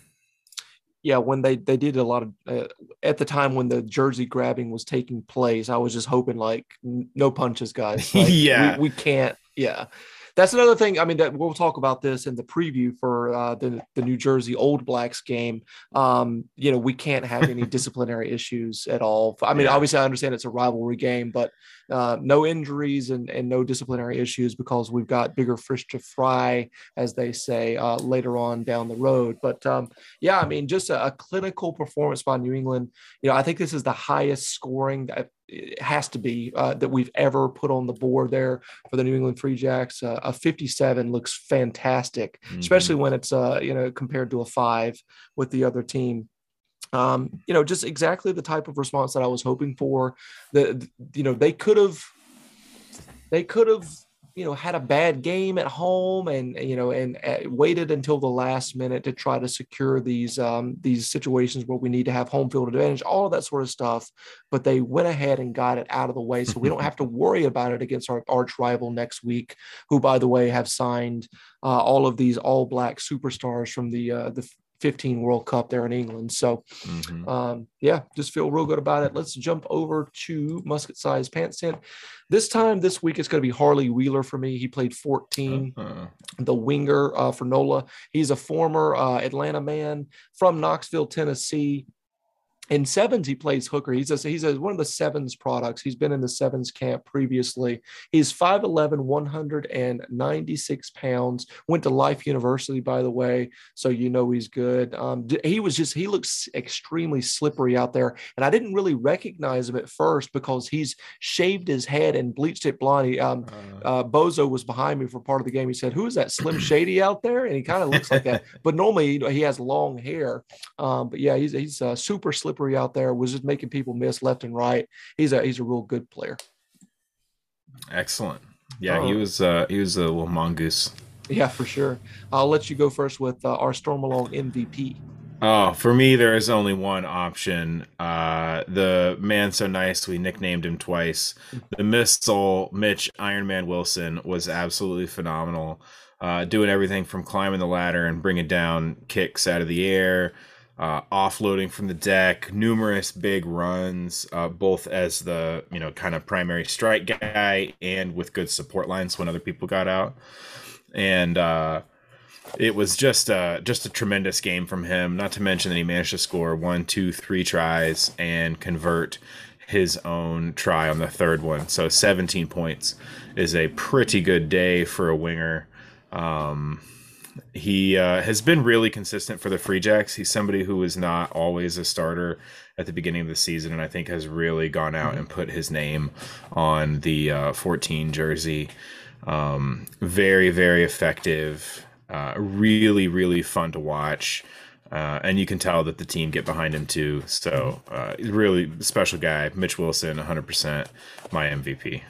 Yeah, when they they did a lot of uh, at the time when the jersey grabbing was taking place, I was just hoping like n- no punches, guys. [LAUGHS] Like, Yeah. we, we can't. Yeah, that's another thing. I mean, that we'll talk about this in the preview for uh, the the New Jersey Old Blacks game. Um, you know, we can't have any [LAUGHS] disciplinary issues at all. I mean, Yeah. obviously, I understand it's a rivalry game, but uh, no injuries and and no disciplinary issues because we've got bigger fish to fry, as they say, uh, later on down the road. But um, yeah, I mean, just a, a clinical performance by New England. You know, I think this is the highest scoring that it has to be uh, that we've ever put on the board there for the New England Free Jacks. Uh, a 57 looks fantastic, especially when it's uh, you know compared to a five with the other team. Um, you know, just exactly the type of response that I was hoping for. That you know they could have they could have you know had a bad game at home and you know and uh, waited until the last minute to try to secure these um, these situations where we need to have home field advantage all of that sort of stuff but they went ahead and got it out of the way so we don't [LAUGHS] have to worry about it against our arch rival next week who by the way have signed uh, all of these all black superstars from the uh, the 15 World Cup there in England so Mhm. um, yeah, just feel real good about it. Let's jump over to musket size pants tent. This time this week it's going to be Harley Wheeler for me. He played 14, Uh, the winger uh, for NOLA. He's a former uh, Atlanta man from Knoxville, Tennessee. In sevens, he plays hooker. He's a, he's a, one of the sevens products. He's been in the sevens camp previously. He's 5'11, 196 pounds. Went to Life University, by the way, so you know he's good. Um, he was just he looks extremely slippery out there, and I didn't really recognize him at first because he's shaved his head and bleached it blonde. He, um, uh, uh, Bozo was behind me for part of the game. He said, "Who is that Slim Shady out there?" And he kind of looks like that. [LAUGHS] But normally you know, he has long hair. Um, but yeah, he's he's uh, super slippery out there. Was just making people miss left and right. He's a he's a real good player. excellent. Yeah, he Uh, was uh, he was a little mongoose. Yeah, for sure. I'll let you go first with uh, our Stormalong MVP. Oh, for me, there is only one option. Uh, the man so nice, we nicknamed him twice. [LAUGHS] The missile, Mitch Iron Man Wilson, was absolutely phenomenal. Uh, doing everything from climbing the ladder and bringing down kicks out of the air, uh, offloading from the deck, numerous big runs, uh, both as the you know kind of primary strike guy and with good support lines when other people got out. And uh, it was just uh just a tremendous game from him. Not to mention that he managed to score one, two, three tries and convert his own try on the third one. So 17 points is a pretty good day for a winger. Um, he uh, has been really consistent for the Free Jacks. He's somebody who is not always a starter at the beginning of the season, and I think has really gone out and put his name on the uh, 14 jersey. Um, very, very effective. Uh, really, really fun to watch. Uh, and you can tell that the team get behind him too. So, uh, really special guy. Mitch Wilson, 100% my MVP.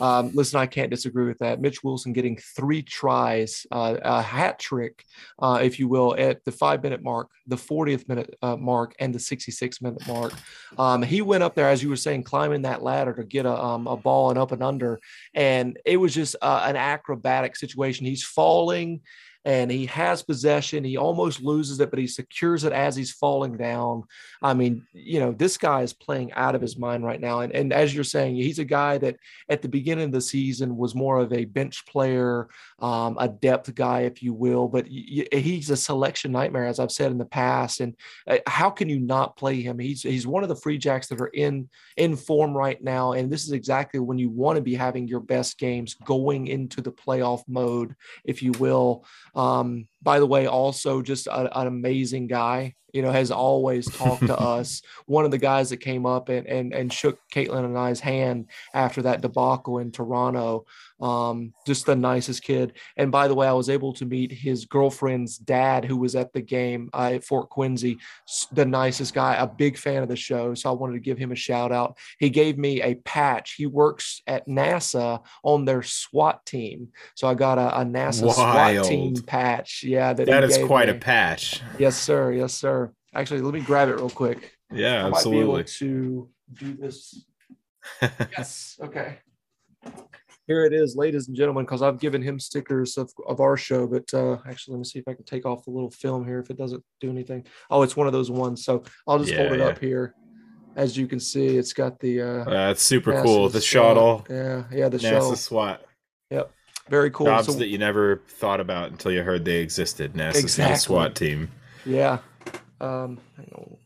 Um, listen, I can't disagree with that. Mitch Wilson getting three tries, uh, a hat trick, uh, if you will, at the five minute mark, the 40th minute uh, mark, and the 66 minute mark. Um, he went up there, as you were saying, climbing that ladder to get a, um, a ball and up and under. And it was just uh, an acrobatic situation. He's falling and he has possession. He almost loses it, but he secures it as he's falling down. I mean, you know, this guy is playing out of his mind right now. And, and as you're saying, he's a guy that at the beginning of the season was more of a bench player, um, a depth guy, if you will, but he's a selection nightmare, as I've said in the past. And uh, how can you not play him? He's, he's one of the free jacks that are in, in form right now. And this is exactly when you want to be having your best games going into the playoff mode, if you will. Um, by the way, also just a, an amazing guy you know, has always talked to [LAUGHS] us. One of the guys that came up and, and, and shook Caitlin and I's hand after that debacle in Toronto. Um, just the nicest kid. And by the way, I was able to meet his girlfriend's dad who was at the game uh, at Fort Quincy, the nicest guy, a big fan of the show. So I wanted to give him a shout out. He gave me a patch. He works at NASA on their SWAT team. So I got a, a NASA Wild. SWAT team patch. Yeah. That, that is quite me. a patch. Yes, sir. Yes, sir. Actually, let me grab it real quick. Yeah, I absolutely. to do this. [LAUGHS] yes. Okay. Here it is, ladies and gentlemen, because I've given him stickers of, of our show. But uh, actually, let me see if I can take off the little film here if it doesn't do anything. Oh, it's one of those ones. So I'll just yeah, hold it yeah. up here. As you can see, it's got the. Uh, That's super NASA cool. The shuttle. Yeah, yeah, the NASA shuttle. SWAT. Yep. Very cool. Jobs so, that you never thought about until you heard they existed. NASA's exactly. SWAT team. Yeah. Um, hang on.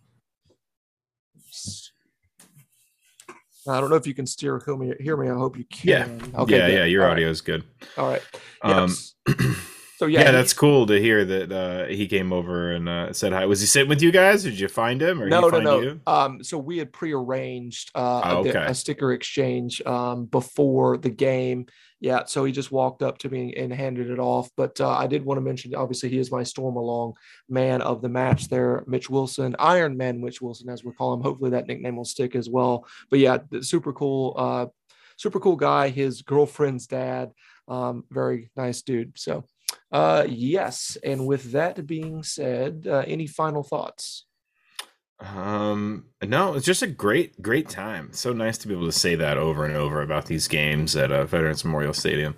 I don't know if you can steer hear me. Hear me. I hope you can. Yeah. Okay, yeah. Good. Yeah. Your All audio right. is good. All right. Yes. Um, [CLEARS THROAT] so yeah, yeah, that's cool to hear that uh, he came over and uh, said hi. Was he sitting with you guys? Did you find him? Or no, no, no. You? Um, so we had prearranged uh, oh, okay. a, a, sticker exchange um, before the game. Yeah, so he just walked up to me and handed it off. But uh, I did want to mention, obviously, he is my Stormalong man of the match there, Mitch Wilson, Iron Man Mitch Wilson, as we call him. Hopefully that nickname will stick as well. But yeah, super cool, uh, super cool guy. His girlfriend's dad, um, very nice dude. So uh, yes, and with that being said, uh, any final thoughts? Um, no, it's just a great, great time. So nice to be able to say that over and over about these games at uh, Veterans Memorial Stadium.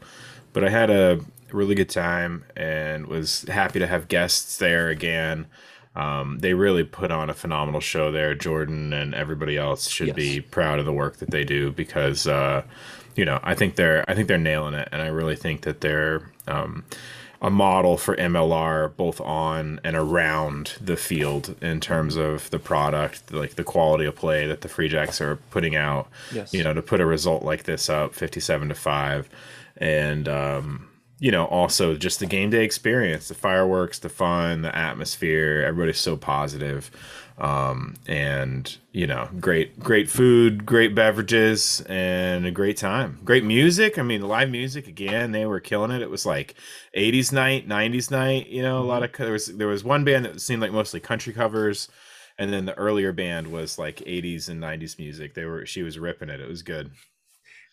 But I had a really good time and was happy to have guests there again. Um, they really put on a phenomenal show there. Jordan and everybody else should yes. be proud of the work that they do because, uh, you know, I think they're, I think they're nailing it, and I really think that they're. Um, a model for MLR both on and around the field in terms of the product, like the quality of play that the Free Jacks are putting out. Yes. You know, to put a result like this up, fifty-seven to five, and um, you know, also just the game day experience, the fireworks, the fun, the atmosphere. Everybody's so positive um, and you know great great food great beverages and a great time. Great music. I mean live music again they were killing it. It was like 80s night 90s night you know a lot of there was there was one band that seemed like mostly country covers and then the earlier band was like 80s and 90s music. They were she was ripping it. It was good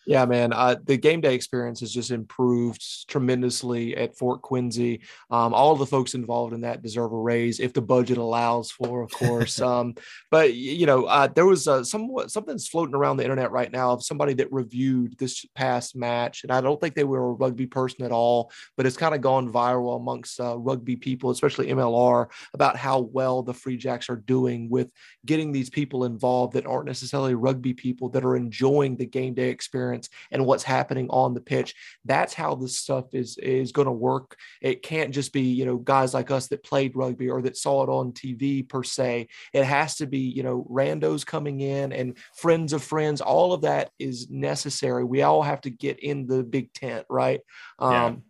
yeah, man. Uh, the game day experience has just improved tremendously at Fort Quincy. Um, all the folks involved in that deserve a raise if the budget allows for, of course. [LAUGHS] um, but you know, uh, there was uh, somewhat something's floating around the internet right now of somebody that reviewed this past match, and I don't think they were a rugby person at all, but it's kind of gone viral amongst uh, rugby people, especially MLR, about how well the Free Jacks are doing with getting these people involved that aren't necessarily rugby people that are enjoying the game day experience experience and what's happening on the pitch. That's how this stuff is is going to work. It can't just be you know guys like us that played rugby or that saw it on TV per se. It has to be you know randos coming in and friends of friends. All of that is necessary. We all have to get in the big tent, right? Yeah. Um,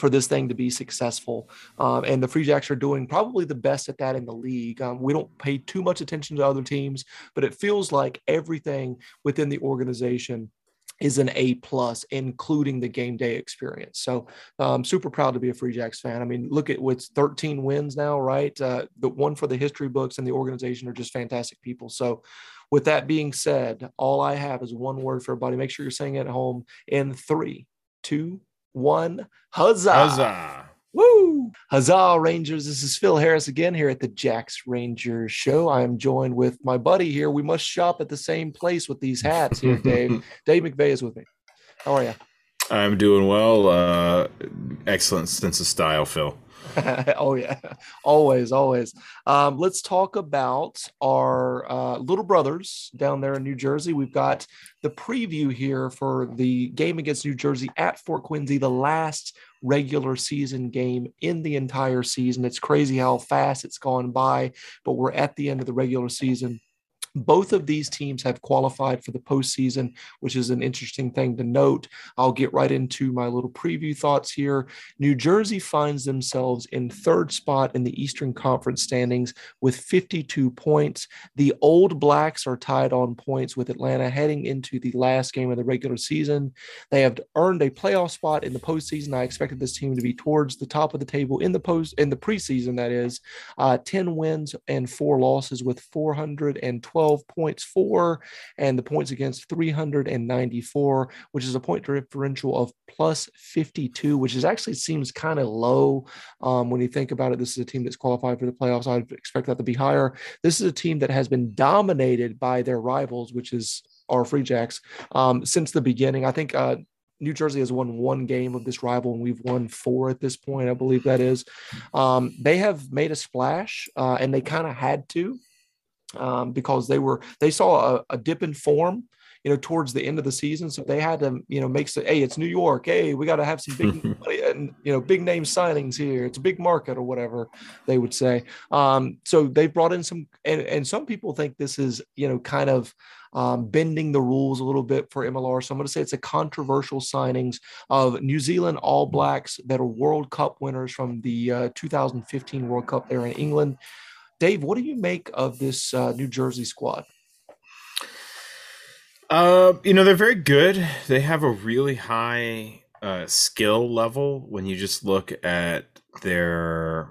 for this thing to be successful. Um, and the Free Jacks are doing probably the best at that in the league. Um, we don't pay too much attention to other teams, but it feels like everything within the organization is an A plus, including the game day experience. So I'm super proud to be a Free Jacks fan. I mean, look at what's 13 wins now, right? Uh, the one for the history books and the organization are just fantastic people. So with that being said, all I have is one word for everybody. Make sure you're saying it at home in three, two, one. Huzzah! Huzzah! Woo! Huzzah, Rangers. This is Phil Harris again here at the Jacks Rangers show. I am joined with my buddy here. We must shop at the same place with these hats here, [LAUGHS] Dave. Dave McVeigh is with me. How are you? I'm doing well. Uh, excellent sense of style, Phil. [LAUGHS] oh yeah, always, always. Um, let's talk about our uh, little brothers down there in New Jersey. We've got the preview here for the game against New Jersey at Fort Quincy, the last regular season game in the entire season. It's crazy how fast it's gone by, but we're at the end of the regular season. Both of these teams have qualified for the postseason, which is an interesting thing to note. I'll get right into my little preview thoughts here. New Jersey finds themselves in third spot in the Eastern Conference standings with 52 points. The Old Blacks are tied on points with Atlanta heading into the last game of the regular season. They have earned a playoff spot in the postseason. I expected this team to be towards the top of the table in the post in the preseason. That is, uh, 10 wins and four losses with 412 12 points for, and the points against 394, which is a point differential of plus 52, which is actually seems kind of low um, when you think about it. This is a team that's qualified for the playoffs. I'd expect that to be higher. This is a team that has been dominated by their rivals, which is our Free Jacks, um, since the beginning. I think uh, New Jersey has won one game of this rival, and we've won four at this point. I believe that is. Um, they have made a splash, uh, and they kind of had to um, because they were they saw a, a, dip in form you know towards the end of the season so they had to you know make some hey it's new york hey we got to have some big [LAUGHS] money and you know big name signings here it's a big market or whatever they would say um, so they brought in some and, and some people think this is you know kind of um, bending the rules a little bit for MLR. So I'm going to say it's a controversial signings of New Zealand All Blacks that are World Cup winners from the uh, 2015 World Cup there in England. Dave, what do you make of this uh, New Jersey squad? Uh, you know, they're very good. They have a really high uh, skill level when you just look at their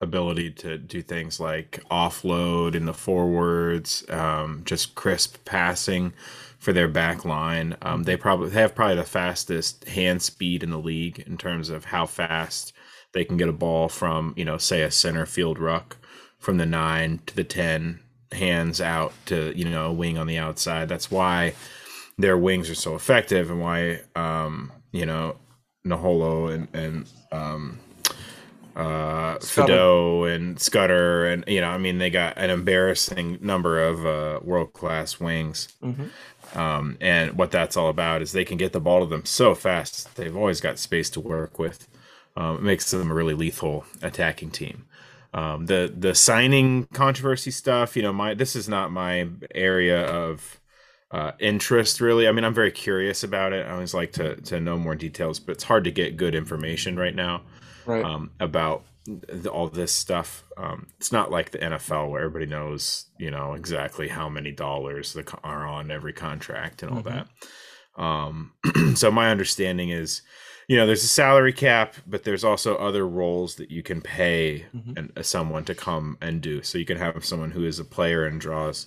ability to do things like offload in the forwards, um, just crisp passing for their back line. Um, they probably they have probably the fastest hand speed in the league in terms of how fast they can get a ball from, you know, say a center field ruck from the nine to the 10, hands out to, you know, a wing on the outside. That's why their wings are so effective and why, um, you know, Naholo and, and, um, uh, Fido and Scudder, and you know, I mean, they got an embarrassing number of uh, world class wings. Mm-hmm. Um, and what that's all about is they can get the ball to them so fast. They've always got space to work with. Um, it makes them a really lethal attacking team. Um, the the signing controversy stuff, you know, my this is not my area of uh, interest really. I mean, I'm very curious about it. I always like to to know more details, but it's hard to get good information right now right. Um, about the, all this stuff. Um, it's not like the NFL where everybody knows, you know, exactly how many dollars the, are on every contract and all mm-hmm. that. Um, [CLEARS THROAT] so my understanding is you know there's a salary cap but there's also other roles that you can pay mm-hmm. and uh, someone to come and do. So you can have someone who is a player and draws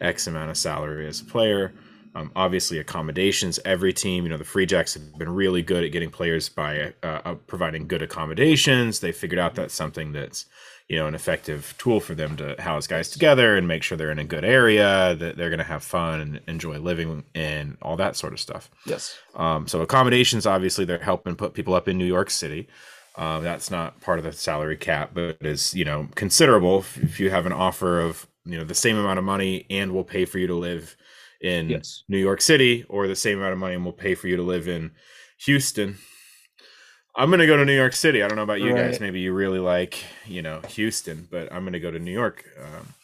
x amount of salary as a player. Um, obviously accommodations every team you know the free jacks have been really good at getting players by uh, uh, providing good accommodations. They figured out that's something that's you know an effective tool for them to house guys together and make sure they're in a good area that they're going to have fun and enjoy living in all that sort of stuff. Yes. Um, so accommodations obviously they're helping put people up in new york city. Uh, that's not part of the salary cap but is you know considerable. If, if, you have an offer of you know the same amount of money and we'll pay for you to live in yes. new york city or the same amount of money and we'll pay for you to live in houston I'm gonna go to New York City. I don't know about you right. guys. Maybe you really like, you know, Houston, but I'm gonna go to New York. Um,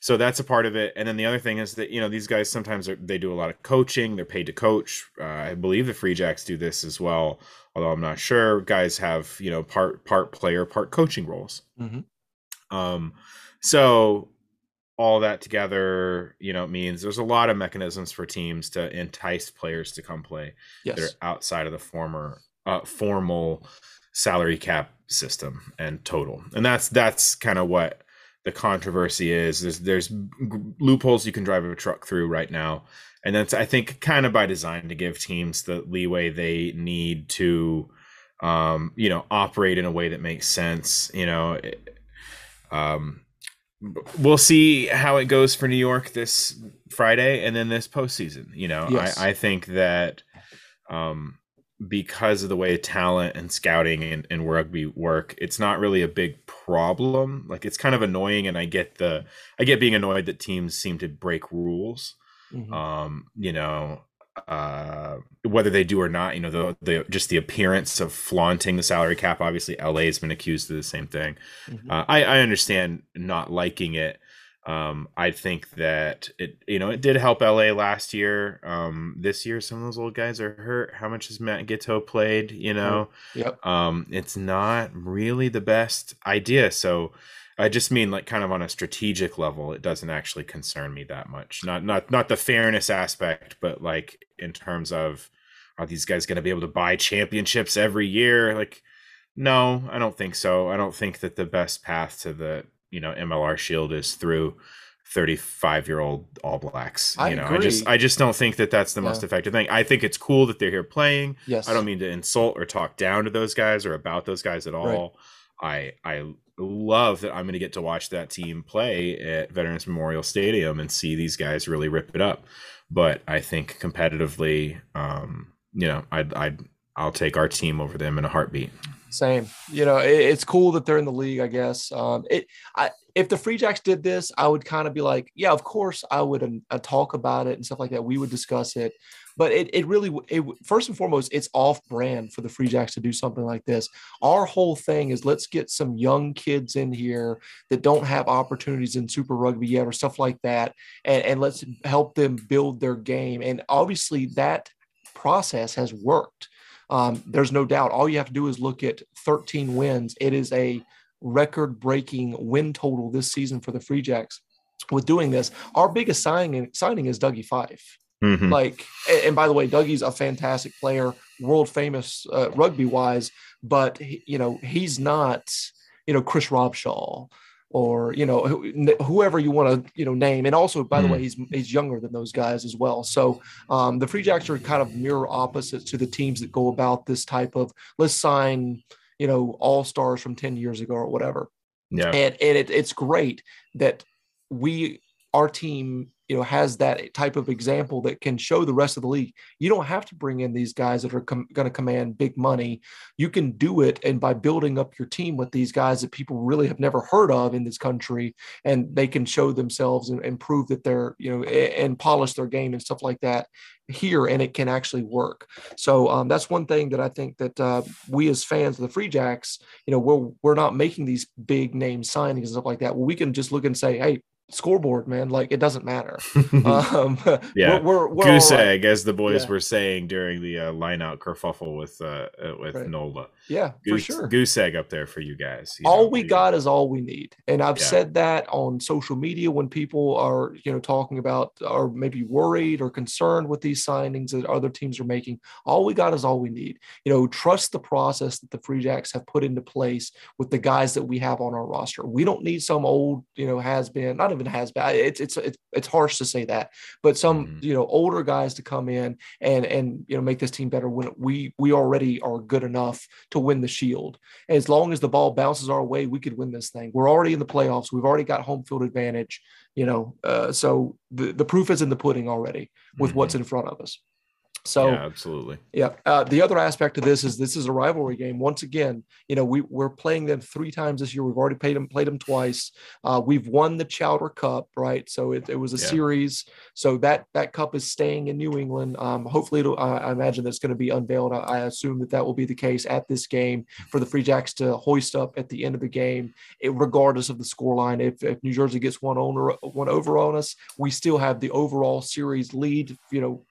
so that's a part of it. And then the other thing is that you know these guys sometimes are, they do a lot of coaching. They're paid to coach. Uh, I believe the Free Jacks do this as well, although I'm not sure. Guys have you know part part player, part coaching roles. Mm-hmm. Um, so all that together, you know, means there's a lot of mechanisms for teams to entice players to come play Yes. that are outside of the former uh, formal salary cap system and total. And that's that's kind of what the controversy is. There's there's loopholes you can drive a truck through right now, and that's I think kind of by design to give teams the leeway they need to, um, you know, operate in a way that makes sense. You know, it- um, we'll see how it goes for New York this Friday and then this postseason. You know, Yes. I I think that. Um, because of the way talent and scouting and, and rugby work, it's not really a big problem. Like it's kind of annoying, and I get the I get being annoyed that teams seem to break rules. Mhm. Um, you know, uh, whether they do or not, you know, the the just the appearance of flaunting the salary cap. Obviously, LA has been accused of the same thing. Mhm. Uh, I I understand not liking it. Um, I think that it, you know, it did help LA last year. Um, this year, some of those old guys are hurt. How much has Matt Giteau played? You know, Yep. um, it's not really the best idea. So I just mean like kind of on a strategic level, it doesn't actually concern me that much. Not not not the fairness aspect, but like in terms of are these guys going to be able to buy championships every year? Like, no, I don't think so. I don't think that the best path to the you know MLR Shield is through 35 year old All Blacks. I you know, I just agree. I just don't think that that's the most effective thing. I think it's cool that they're here playing. Yes. I don't mean to insult or talk down to those guys or about those guys at all. I I love that I'm going to get to watch that team play at Veterans Memorial Stadium and see these guys really rip it up. But I think competitively, um, you know, I'd I'd I'll take our team over them in a heartbeat. Same. You know, it, it's cool that they're in the league. I guess. Um, it. I if the Free Jacks did this, I would kind of be like, yeah, of course, I would um, uh, talk about it and stuff like that. We would discuss it. But it, it really, it first and foremost, it's off brand for the Free Jacks to do something like this. Our whole thing is let's get some young kids in here that don't have opportunities in Super Rugby yet or stuff like that, and, and let's help them build their game. And obviously, that process has worked. Um, there's no doubt. All you have to do is look at 13 wins. It is a record breaking win total this season for the Free Jacks. With doing this, our biggest signing signing is Dougie Fife. Mhm. Like, and, and by the way, Dougie's a fantastic player, world famous uh, rugby wise, but he, you know he's not, you know, Chris Robshaw or you know who- whoever you want to you know name. And also, by the way, he's he's younger than those guys as well. So um, the Free Jacks are kind of mirror opposites to the teams that go about this type of let's sign you know all stars from ten years ago or whatever Yeah. and and it, it's great that we our team you know has that type of example that can show the rest of the league. You don't have to bring in these guys that are com- going to command big money. You can do it and by building up your team with these guys that people really have never heard of in this country and they can show themselves and, and prove that they're you know a- and polish their game and stuff like that here and it can actually work. So um, that's one thing that i think that uh, we as fans of the free jacks you know we're we're not making these big name signings and stuff like that. Well we can just look and say hey scoreboard man like it doesn't matter [LAUGHS] um [LAUGHS] Yeah. we're, we're, we're Goose right. egg, as the boys Yeah. were saying during the uh, line out kerfuffle with uh, uh, with Right. Nola. Yeah Goose, for sure goose egg up there for you guys. you all know, we got is all we need and i've Yeah. said that on social media when people are you know talking about or maybe worried or concerned with these signings that other teams are making all we got is all we need you know trust the process that the free jacks have put into place with the guys that we have on our roster we don't need some old you know has been not even has been it's it's it's, it's harsh to say that but some Mhm. you know older guys to come in and and you know make this team better when we we already are good enough to win the shield as long as the ball bounces our way, we could win this thing. We're already in the playoffs. We've already got home field advantage, you know. Uh, so the, the proof is in the pudding already with what's in front of us. So yeah, absolutely. yeah. Uh, the other aspect of this is this is a rivalry game. Once again, you know, we, we're playing them three times this year. We've already played them, played them twice. Uh, we've won the Chowder Cup, right? So it, it was a Yeah. series. So that that cup is staying in New England. Um, hopefully, it'll, I, I imagine that's going to be unveiled. I, I assume that that will be the case at this game for the Free Jacks to hoist up at the end of the game, it, regardless of the scoreline. If, if New Jersey gets one on one over on us, we still have the overall series lead. You know,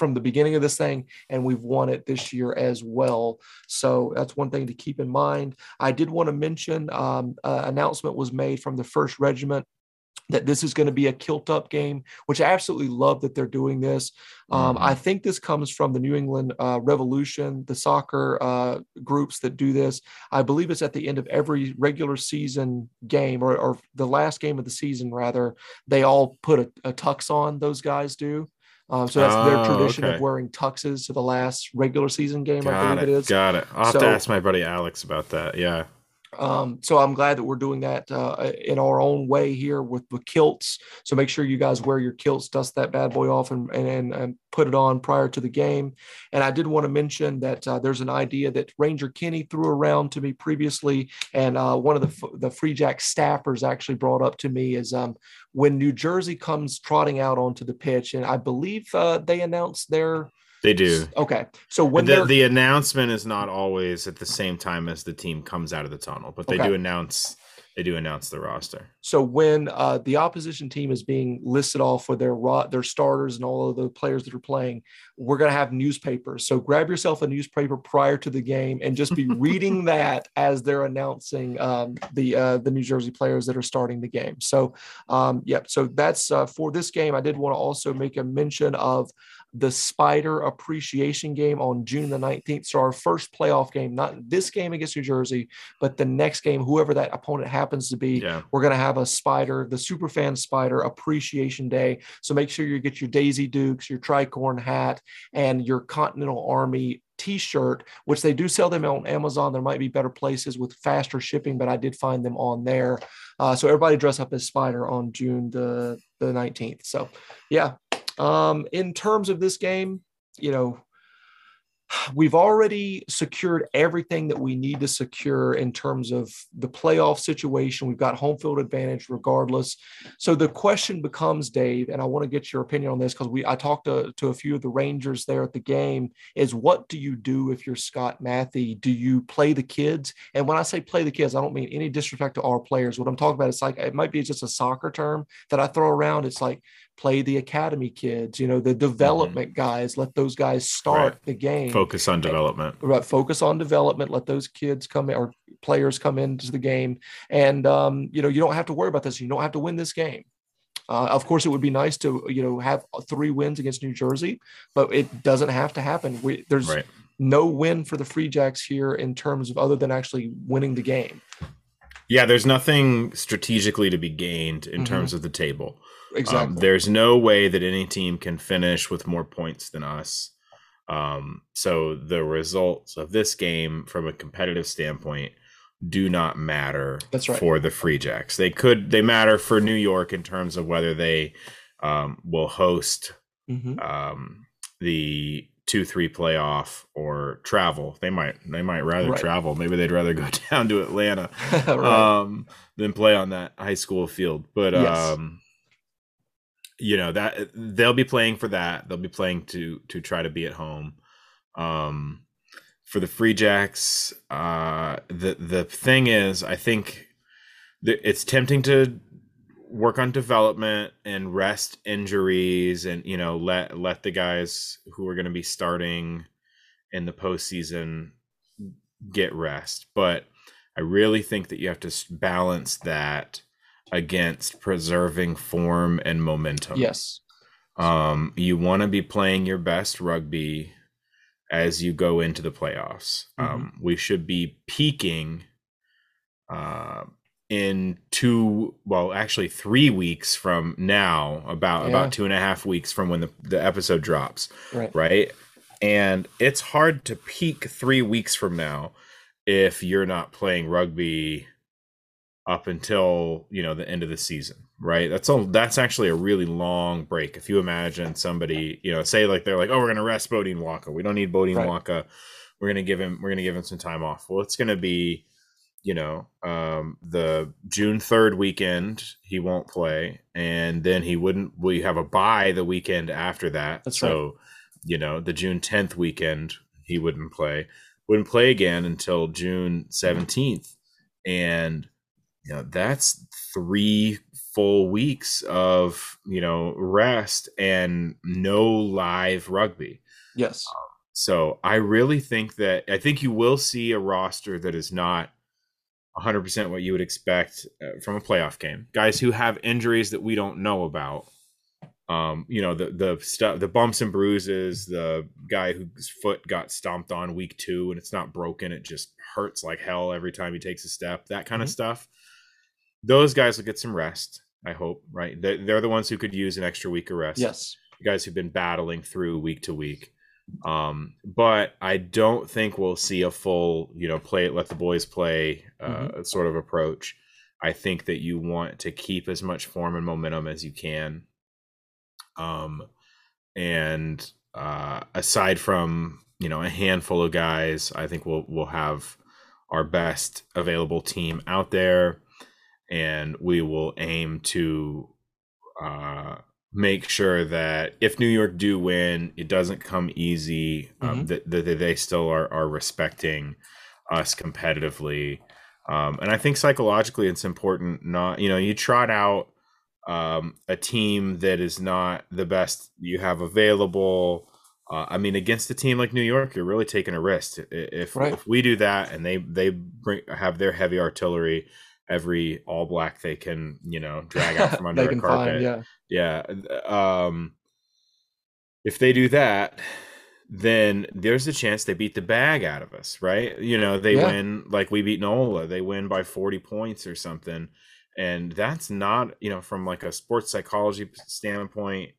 from the beginning of this thing, and we've won it this year as well. So that's one thing to keep in mind. I did want to mention um, uh, announcement was made from the First Regiment that this is going to be a kilt up game, which I absolutely love that they're doing this. Um, Mhm. I think this comes from the New England uh, Revolution, the soccer uh, groups that do this. I believe it's at the end of every regular season game or, or the last game of the season, rather. They all put a, a tux on, those guys do. Um, so that's their Oh, tradition okay. of wearing tuxes to the last regular season game, I Got believe it. it is. Got it. I'll have to ask my buddy Alex about that. Yeah. Um, so I'm glad that we're doing that uh, in our own way here with the kilts. So make sure you guys wear your kilts, dust that bad boy off, and and, and put it on prior to the game. And I did want to mention that uh, there's an idea that Ranger Kenny threw around to me previously, and uh, one of the the Free Jack staffers actually brought up to me is um, when New Jersey comes trotting out onto the pitch, and I believe uh, they announced their They do. okay. So when the, the announcement is not always at the same time as the team comes out of the tunnel, but they Okay. do announce they do announce the roster. So when uh, the opposition team is being listed off for their ro- their starters and all of the players that are playing, we're going to have newspapers. So grab yourself a newspaper prior to the game and just be [LAUGHS] reading that as they're announcing um, the uh, the New Jersey players that are starting the game. So um, yep. So that's uh, for this game. I did want to also make a mention of the Spider Appreciation Game on June the 19th. So our first playoff game, not this game against New Jersey, but the next game, whoever that opponent happens to be, Yeah. we're going to have a spider, the Superfan Spider Appreciation Day. So make sure you get your Daisy Dukes, your tricorn hat, and your Continental Army T-shirt, which they do sell them on Amazon. There might be better places with faster shipping, but I did find them on there. Uh, so everybody dress up as Spider on June the the 19th. So yeah. Um, in terms of this game, you know, we've already secured everything that we need to secure in terms of the playoff situation. We've got home field advantage regardless. So the question becomes, Dave, and I want to get your opinion on this because we I talked to, to a few of the Rangers there at the game, is what do you do if you're Scott Mathie? Do you play the kids? And when I say play the kids, I don't mean any disrespect to our players. What I'm talking about is like it might be just a soccer term that I throw around. It's like play the academy kids, you know, the development guys, let those guys start Right. the game Focus on development. right, focus on development let those kids come in or players come into the game and um, you know you don't have to worry about this you don't have to win this game uh, of course it would be nice to you know have three wins against new jersey but it doesn't have to happen we, there's Right. no win for the free jacks here in terms of other than actually winning the game Yeah, there's nothing strategically to be gained in Mhm. terms of the table. Exactly Um, there's no way that any team can finish with more points than us. Um, so the results of this game, from a competitive standpoint, do not matter That's right. for the Free Jacks. They could they matter for New York in terms of whether they um, will host Mhm. um, the two three playoff or travel. They might they might rather Right. travel. Maybe they'd rather go [LAUGHS] down to Atlanta [LAUGHS] right. um than play on that high school field but Yes. You know that they'll be playing for that. They'll be playing to to try to be at home. Um for the free jacks uh the the thing is i think that it's tempting to work on development and rest injuries and you know let let the guys who are going to be starting in the postseason get rest. But I really think that you have to balance that against preserving form and momentum. yes Um, you want to be playing your best rugby as you go into the playoffs. Um, we should be peaking uh, in two, well, actually three weeks from now, about Yeah. about two and a half weeks from when the, the episode drops right right? And it's hard to peak three weeks from now if you're not playing rugby up until you know the end of the season, right? That's all. That's actually a really long break. If you imagine somebody, you know, say like they're like, oh, we're gonna rest Beaudein Waaka. We don't need Beaudein Right. Waaka. We're gonna give him. We're gonna give him some time off. Well, it's gonna be, you know, um, the June third weekend he won't play, and then he wouldn't. We have a bye the weekend after that. That's so, you know, the June tenth weekend he wouldn't play. Wouldn't play again until June seventeenth, and you know that's three full weeks of you know rest and no live rugby. yes So I really think that I think you will see a roster that is not 100% what you would expect uh, from a playoff game. Guys who have injuries that we don't know about. Um, you know, the the stuff the bumps and bruises, the guy whose foot got stomped on week 2 and it's not broken, it just hurts like hell every time he takes a step, that kind Mhm. of stuff. Those guys will get some rest, I hope, right? They're, they're the ones who could use an extra week of rest Yes. guys who've been battling through week to week. Um, but I don't think we'll see a full, you know, play it, let the boys play uh, sort of approach. I think that you want to keep as much form and momentum as you can. Um, and uh, aside from you know a handful of guys, I think we'll we'll have our best available team out there, and we will aim to uh, make sure that if New York do win, it doesn't come easy. Um, Mhm. that, that they still are are respecting us competitively. Um, and I think psychologically, it's important. Not you know, you trot out um, a team that is not the best you have available. Uh, I mean, against a team like New York, you're really taking a risk. If Right. if we do that and they they bring have their heavy artillery, every all black they can you know [LAUGHS] drag out from under a carpet. find, yeah. Yeah. Um, if they do that, then there's a chance they beat the bag out of us, right? You know, they Yeah. win like we beat Nola. They win by 40 points or something. And that's not, you know, from like a sports psychology standpoint.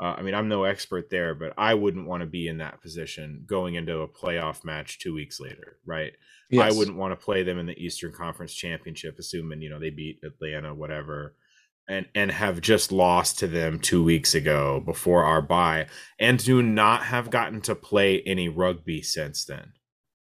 Uh, I mean, I'm no expert there, but I wouldn't want to be in that position going into a playoff match two weeks later, right? Yes. I wouldn't want to play them in the Eastern Conference Championship, assuming you know they beat Atlanta, whatever, and and have just lost to them two weeks ago before our bye, and do not have gotten to play any rugby since then.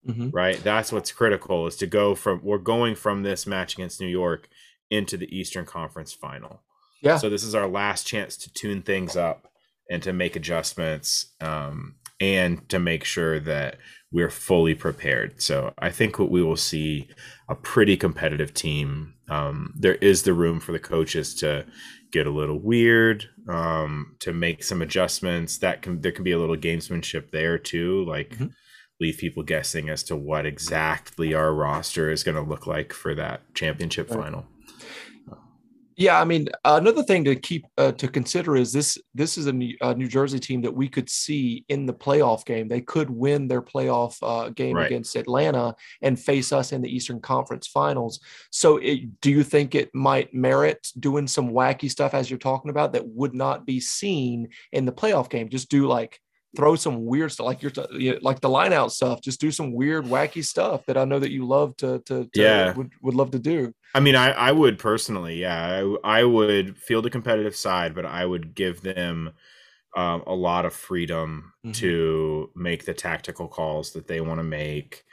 Mhm. Right, that's what's critical is to go from we're going from this match against New York into the Eastern Conference Final. Yeah. So this is our last chance to tune things up and to make adjustments um, and to make sure that we're fully prepared. So I think what we will see a pretty competitive team. Um, there is the room for the coaches to get a little weird, um, to make some adjustments. That can there can be a little gamesmanship there too, like Mhm. leave people guessing as to what exactly our roster is going to look like for that championship Right. final. Yeah, I mean, another thing to keep uh, to consider is this: this is a New, a New Jersey team that we could see in the playoff game. They could win their playoff uh, game Right. against Atlanta and face us in the Eastern Conference Finals. So, it, do you think it might merit doing some wacky stuff as you're talking about that would not be seen in the playoff game? Just do like throw some weird stuff, like you're t- you- like the line out stuff. Just do some weird, wacky stuff that I know that you love to to, to Yeah. would, would love to do. I mean, I, I would personally, yeah, I, I would feel the competitive side, but I would give them um, a lot of freedom Mhm. to make the tactical calls that they want to make.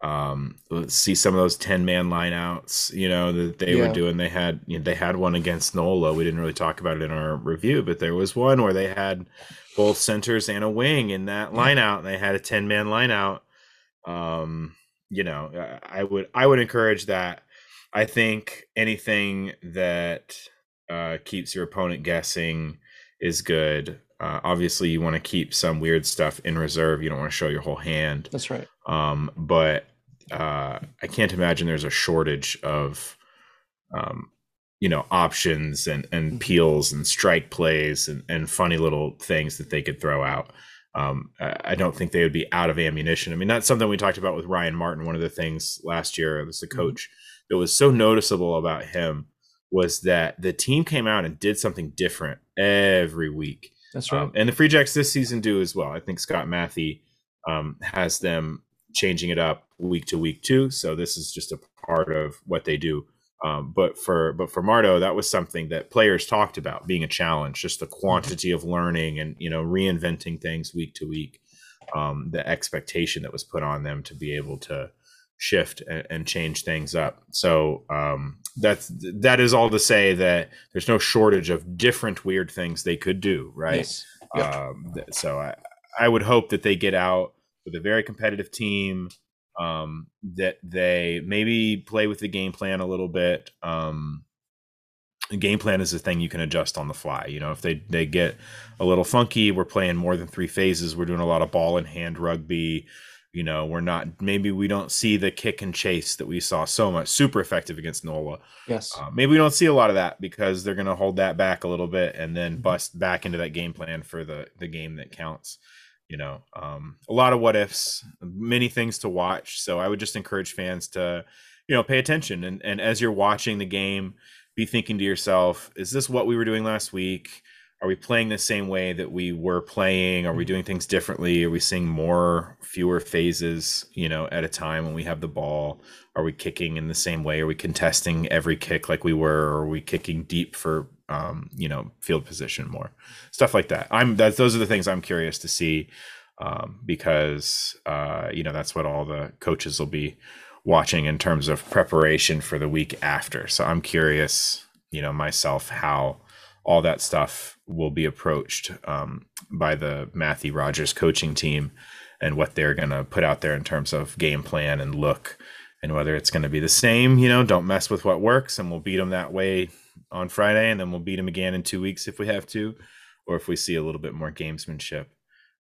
Um, let's see some of those ten man lineouts, you know, that they Yeah. were doing. They had you know, they had one against Nola. We didn't really talk about it in our review, but there was one where they had both centers and a wing in that line out, and they had a ten man line out. Um, you know, I I would I would encourage that. I think anything that uh, keeps your opponent guessing is good. Uh, obviously, you want to keep some weird stuff in reserve. You don't want to show your whole hand. That's right. Um, but uh, I can't imagine there's a shortage of, um, you know, options and and Mhm. peels and strike plays and, and funny little things that they could throw out. Um, I don't think they would be out of ammunition. I mean, that's something we talked about with Ryan Martin. One of the things last year was the Mhm. coach that was so noticeable about him was that the team came out and did something different every week. That's right. Um, and the Free Jacks this season do as well. I think Scott Mathie um, has them changing it up week to week too. So this is just a part of what they do. Um, but for but for Marto, that was something that players talked about being a challenge, just the quantity of learning and you know reinventing things week to week. Um, the expectation that was put on them to be able to shift and, and change things up. So um, that's that is all to say that there's no shortage of different weird things they could do, right? Yes. Yep. Um, so I, I would hope that they get out with a very competitive team. Um, that they maybe play with the game plan a little bit. Um, game plan is a thing you can adjust on the fly. You know, if they they get a little funky, we're playing more than three phases. We're doing a lot of ball and hand rugby. You know, we're not maybe we don't see the kick and chase that we saw so much super effective against Nola. Yes. Uh, maybe we don't see a lot of that because they're going to hold that back a little bit and then Mhm. bust back into that game plan for the the game that counts. You know, um, a lot of what ifs, many things to watch. So I would just encourage fans to, you know, pay attention and and as you're watching the game, be thinking to yourself, is this what we were doing last week? Are we playing the same way that we were playing? Are we doing things differently? Are we seeing more, fewer phases, you know, at a time when we have the ball? Are we kicking in the same way? Are we contesting every kick like we were? Or are we kicking deep for, um, you know, field position more? Stuff like that. I'm that. Those are the things I'm curious to see, um, because uh, you know that's what all the coaches will be watching in terms of preparation for the week after. So I'm curious, you know, myself how all that stuff will be approached um, by the Mathie Rogers coaching team and what they're going to put out there in terms of game plan and look and whether it's going to be the same, you know, don't mess with what works and we'll beat them that way on Friday and then we'll beat them again in two weeks if we have to, or if we see a little bit more gamesmanship.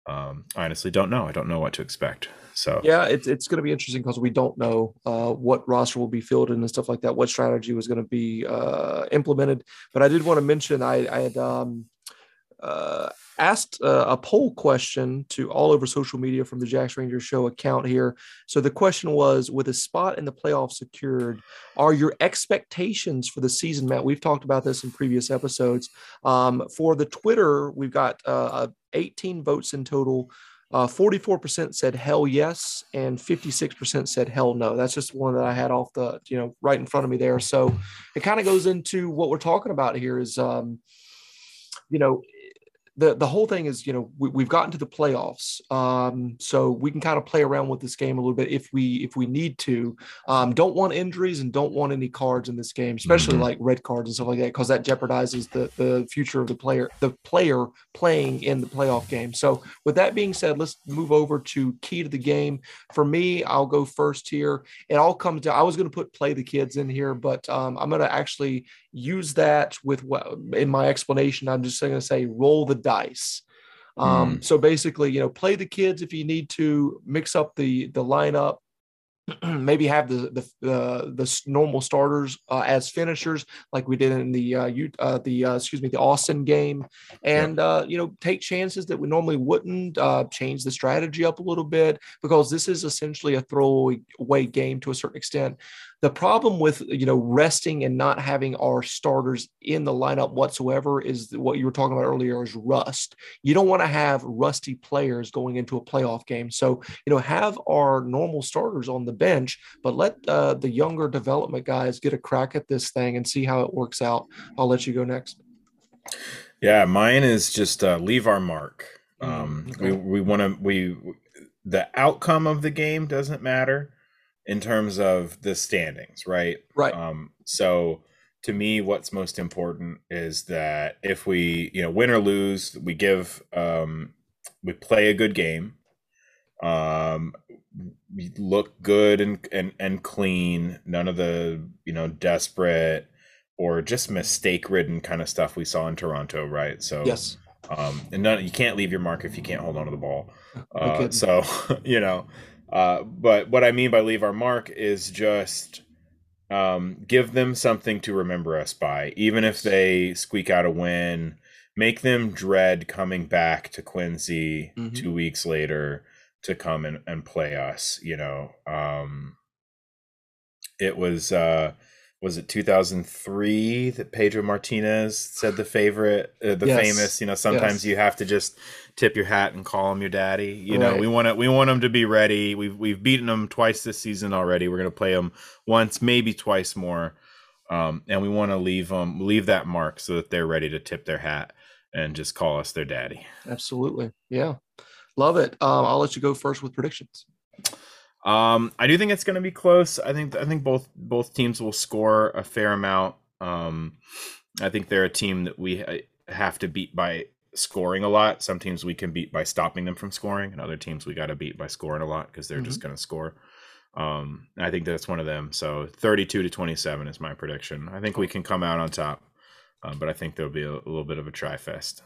Um, I honestly don't know. I don't know what to expect. So Yeah, it's it's going to be interesting because we don't know uh, what roster will be fielded and stuff like that. What strategy was going to be uh, implemented. But I did want to mention I, I had um, uh, asked uh, a poll question to all over social media from the Jacks Rangers show account here. So the question was: With a spot in the playoffs secured, are your expectations for the season met? We've talked about this in previous episodes. Um, for the Twitter, we've got uh, 18 votes in total. Uh, 44% said hell yes, and 56% said hell no. That's just one that I had off the, you know, right in front of me there. So it kind of goes into what we're talking about here is, um, you know, the the whole thing is, you know, we, we've gotten to the playoffs, um, so we can kind of play around with this game a little bit if we if we need to. Um, don't want injuries and don't want any cards in this game, especially Mhm. like red cards and stuff like that, because that jeopardizes the the future of the player, the player playing in the playoff game. So with that being said, let's move over to key to the game. For me, I'll go first here. It all comes down. I was going to put play the kids in here, but um, I'm going to actually use that with what in my explanation. I'm just going to say roll the dice. Um, So basically, you know, play the kids if you need to. Mix up the the lineup. [CLEARS THROAT] Maybe have the the uh, the normal starters uh, as finishers, like we did in the uh, U- uh, the uh, excuse me the Austin game, and uh, you know take chances that we normally wouldn't. Uh, change the strategy up a little bit because this is essentially a throwaway game to a certain extent. The problem with you know resting and not having our starters in the lineup whatsoever is what you were talking about earlier is rust. You don't want to have rusty players going into a playoff game. So you know have our normal starters on the bench, but let uh, the younger development guys get a crack at this thing and see how it works out. I'll let you go next. Yeah, mine is just uh, leave our mark. Um, Mm, okay. We we want to we the outcome of the game doesn't matter in terms of the standings, right? Right. Um, so to me, what's most important is that if we you know win or lose, we give um, we play a good game. Um, we look good and, and and clean. None of the you know desperate or just mistake ridden kind of stuff we saw in Toronto, right? So Yes. um, and none, you can't leave your mark if you can't hold on to the ball. Uh, so [LAUGHS] you know, uh, but what I mean by leave our mark is just um, give them something to remember us by, even if they squeak out a win. Make them dread coming back to Quincy Mhm. two weeks later to come and, and play us. You know, um, it was uh, was it 2003 that Pedro Martinez said the favorite, uh, the Yes. famous. You know, sometimes Yes. you have to just tip your hat and call him your daddy. You know, we want to we want them to be ready. We've we've beaten them twice this season already. We're gonna play them once, maybe twice more, um, and we want to leave them leave that mark so that they're ready to tip their hat and just call us their daddy. Absolutely. Yeah. Love it. Um, I'll let you go first with predictions. Um, I do think it's going to be close. I think I think both both teams will score a fair amount. Um, I think they're a team that we ha- have to beat by scoring a lot. Some teams we can beat by stopping them from scoring, and other teams we got to beat by scoring a lot because they're just going to score. Um, I think that's one of them. So 32 to 27 is my prediction. I think we can come out on top, um, but I think there'll be a, a little bit of a try fest.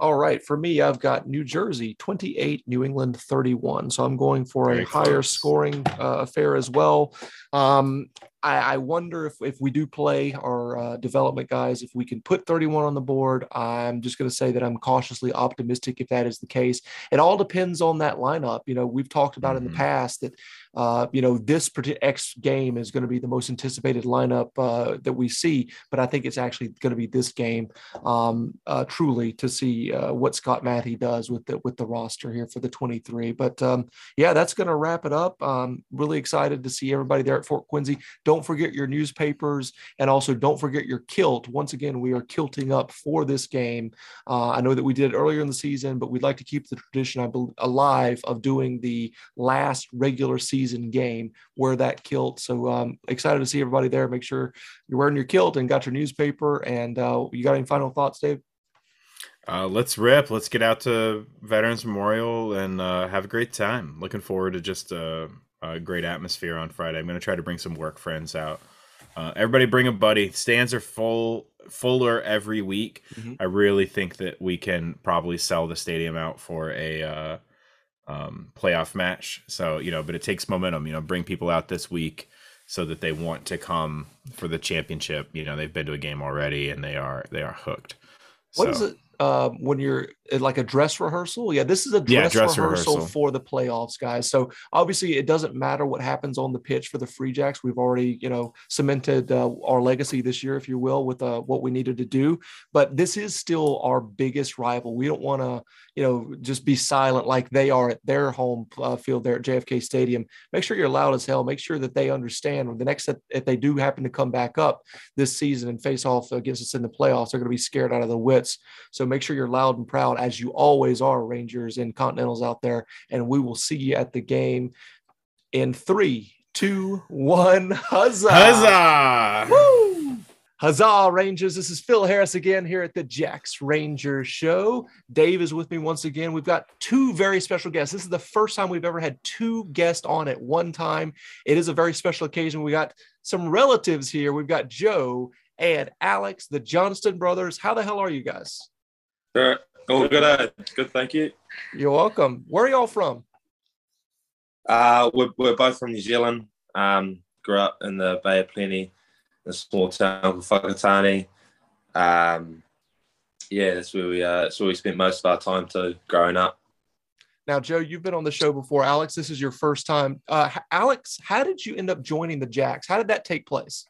All right. For me, I've got New Jersey 28, New England 31. So I'm going for Very a higher scoring uh, affair as well. Um, I, I wonder if, if we do play our uh, development guys, if we can put 31 on the board. I'm just going to say that I'm cautiously optimistic if that is the case. It all depends on that lineup. You know, we've talked about in the Mhm. past that, uh, you know, this particular X game is going to be the most anticipated lineup uh, that we see, but I think it's actually going to be this game um, uh, truly to see uh, what Scott Mathie does with the with the roster here for the 23. But um, yeah, that's going to wrap it up. Um, really excited to see everybody there at Fort Quincy. Don't forget your newspapers and also don't forget your kilt. Once again, we are kilting up for this game. Uh, I know that we did it earlier in the season, but we'd like to keep the tradition I bel alive of doing the last regular season game wear that kilt. So um, excited to see everybody there. Make sure you're wearing your kilt and got your newspaper. And uh, you got any final thoughts, Dave? Uh, let's rip. Let's get out to Veterans Memorial and uh, have a great time. Looking forward to just a, a great atmosphere on Friday. I'm going to try to bring some work friends out. Uh, everybody bring a buddy. Stands are full, fuller every week. Mhm. I really think that we can probably sell the stadium out for a uh, um, playoff match. So you know, but it takes momentum. You know, bring people out this week so that they want to come for the championship. You know, they've been to a game already and they are they are hooked. What is So- it uh, when you're uh, like a dress rehearsal? Yeah, this is a dress, Yeah, dress rehearsal, rehearsal. for the playoffs, guys. So obviously, it doesn't matter what happens on the pitch for the Free Jacks. We've already, you know, cemented uh, our legacy this year, if you will, with uh, what we needed to do. But this is still our biggest rival. We don't want to, you know, just be silent like they are at their home uh, field there at JFK Stadium. Make sure you're loud as hell. Make sure that they understand when the next if they do happen to come back up this season and face off against us in the playoffs, they're going to be scared out of their wits. So make sure you're loud and proud, as you always are, Rangers and Continentals out there. And we will see you at the game in three, two, one. Huzzah! Huzzah! Woo! Huzzah, Rangers. This is Phil Harris again here at the Jacks Ranger Show. Dave is with me once again. We've got two very special guests. This is the first time we've ever had two guests on at one time. It is a very special occasion. We got some relatives here. We've got Joe and Alex, the Johnston brothers. How the hell are you guys? Sure. Oh, good. Uh, good. Thank you. You're welcome. Where are y'all from? Uh, we're, we're both from New Zealand. Um, grew up in the Bay of Plenty, a small town called Whakatane. Um, yeah, that's where we uh, that's where we spent most of our time too, growing up. Now, Joe, you've been on the show before. Alex, this is your first time. Uh, Alex, how did you end up joining the Jacks? How did that take place?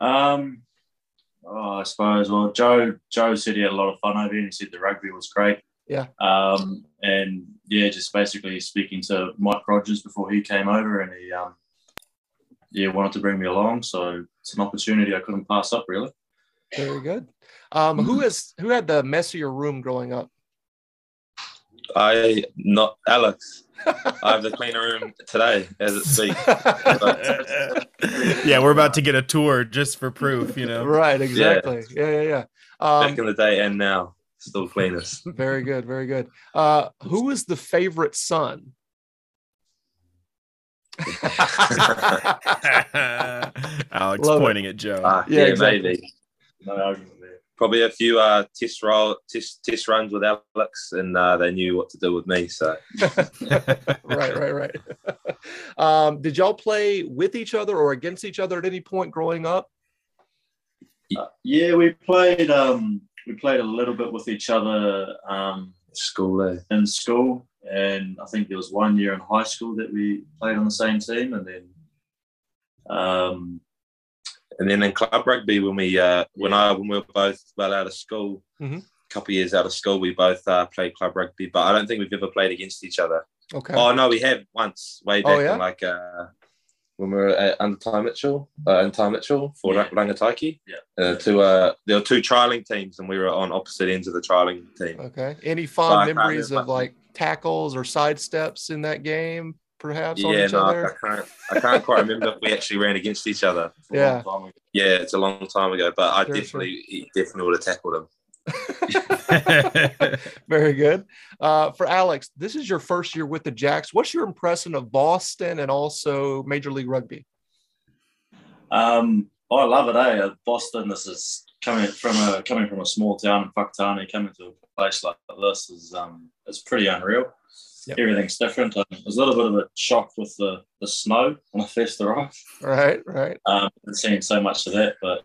Um, oh, I suppose. Well, Joe Joe said he had a lot of fun over here. and He said the rugby was great. Yeah. Um, and yeah, just basically speaking to Mike Rogers before he came over, and he um, yeah wanted to bring me along. So it's an opportunity I couldn't pass up, really. Very good. Um, who has who had the messier room growing up? I not Alex. I have the cleaner room today as it speaks. yeah, we're about to get a tour just for proof, you know. right, exactly. Yeah, yeah, yeah. Back Um, in the day and now, still cleanest. very good, very good. Uh, who is the favorite son? [LAUGHS] Alex Love it. pointing at Joe. Uh, Yeah, yeah, exactly. maybe. No argument there. Probably a few uh, test roll test test runs with Alex, and uh, they knew what to do with me. So [LAUGHS] right, right, right. [LAUGHS] um, did y'all play with each other or against each other at any point growing up? Uh, yeah, we played. Um, we played a little bit with each other um, school there. in school, and I think there was one year in high school that we played on the same team, and then um, And then in club rugby, when we uh, when I when we were both well out of school, Mhm. a couple of years out of school, we both uh, played club rugby. But I don't think we've ever played against each other. Okay. Oh no, we have once way Oh, back yeah? in like uh, when we were at under Ty Mitchell, uh, in Ty Mitchell for Yeah. Rangataiki. Yeah. Uh, two uh, there were two trialing teams, and we were on opposite ends of the trialing team. Okay. Any fond can't memories of like tackles or side steps in that game, perhaps on yeah, each no, I can't. I can't quite remember if we actually ran against each other. [LAUGHS] Yeah. long time ago. Yeah, it's a long time ago, but I Sure, sure. definitely he definitely would have tackled him. [LAUGHS] [LAUGHS] Very good. Uh, for Alex, this is your first year with the Jacks. What's your impression of Boston and also Major League Rugby? Um, I love it, eh? Boston, this is coming from a coming from a small town in Whakatane, coming to a place like this is um it's pretty unreal. Yep. Everything's different. Um, it was a little bit of a shock with the, the snow when I first arrived. Right, right. Um, seeing so much of that, but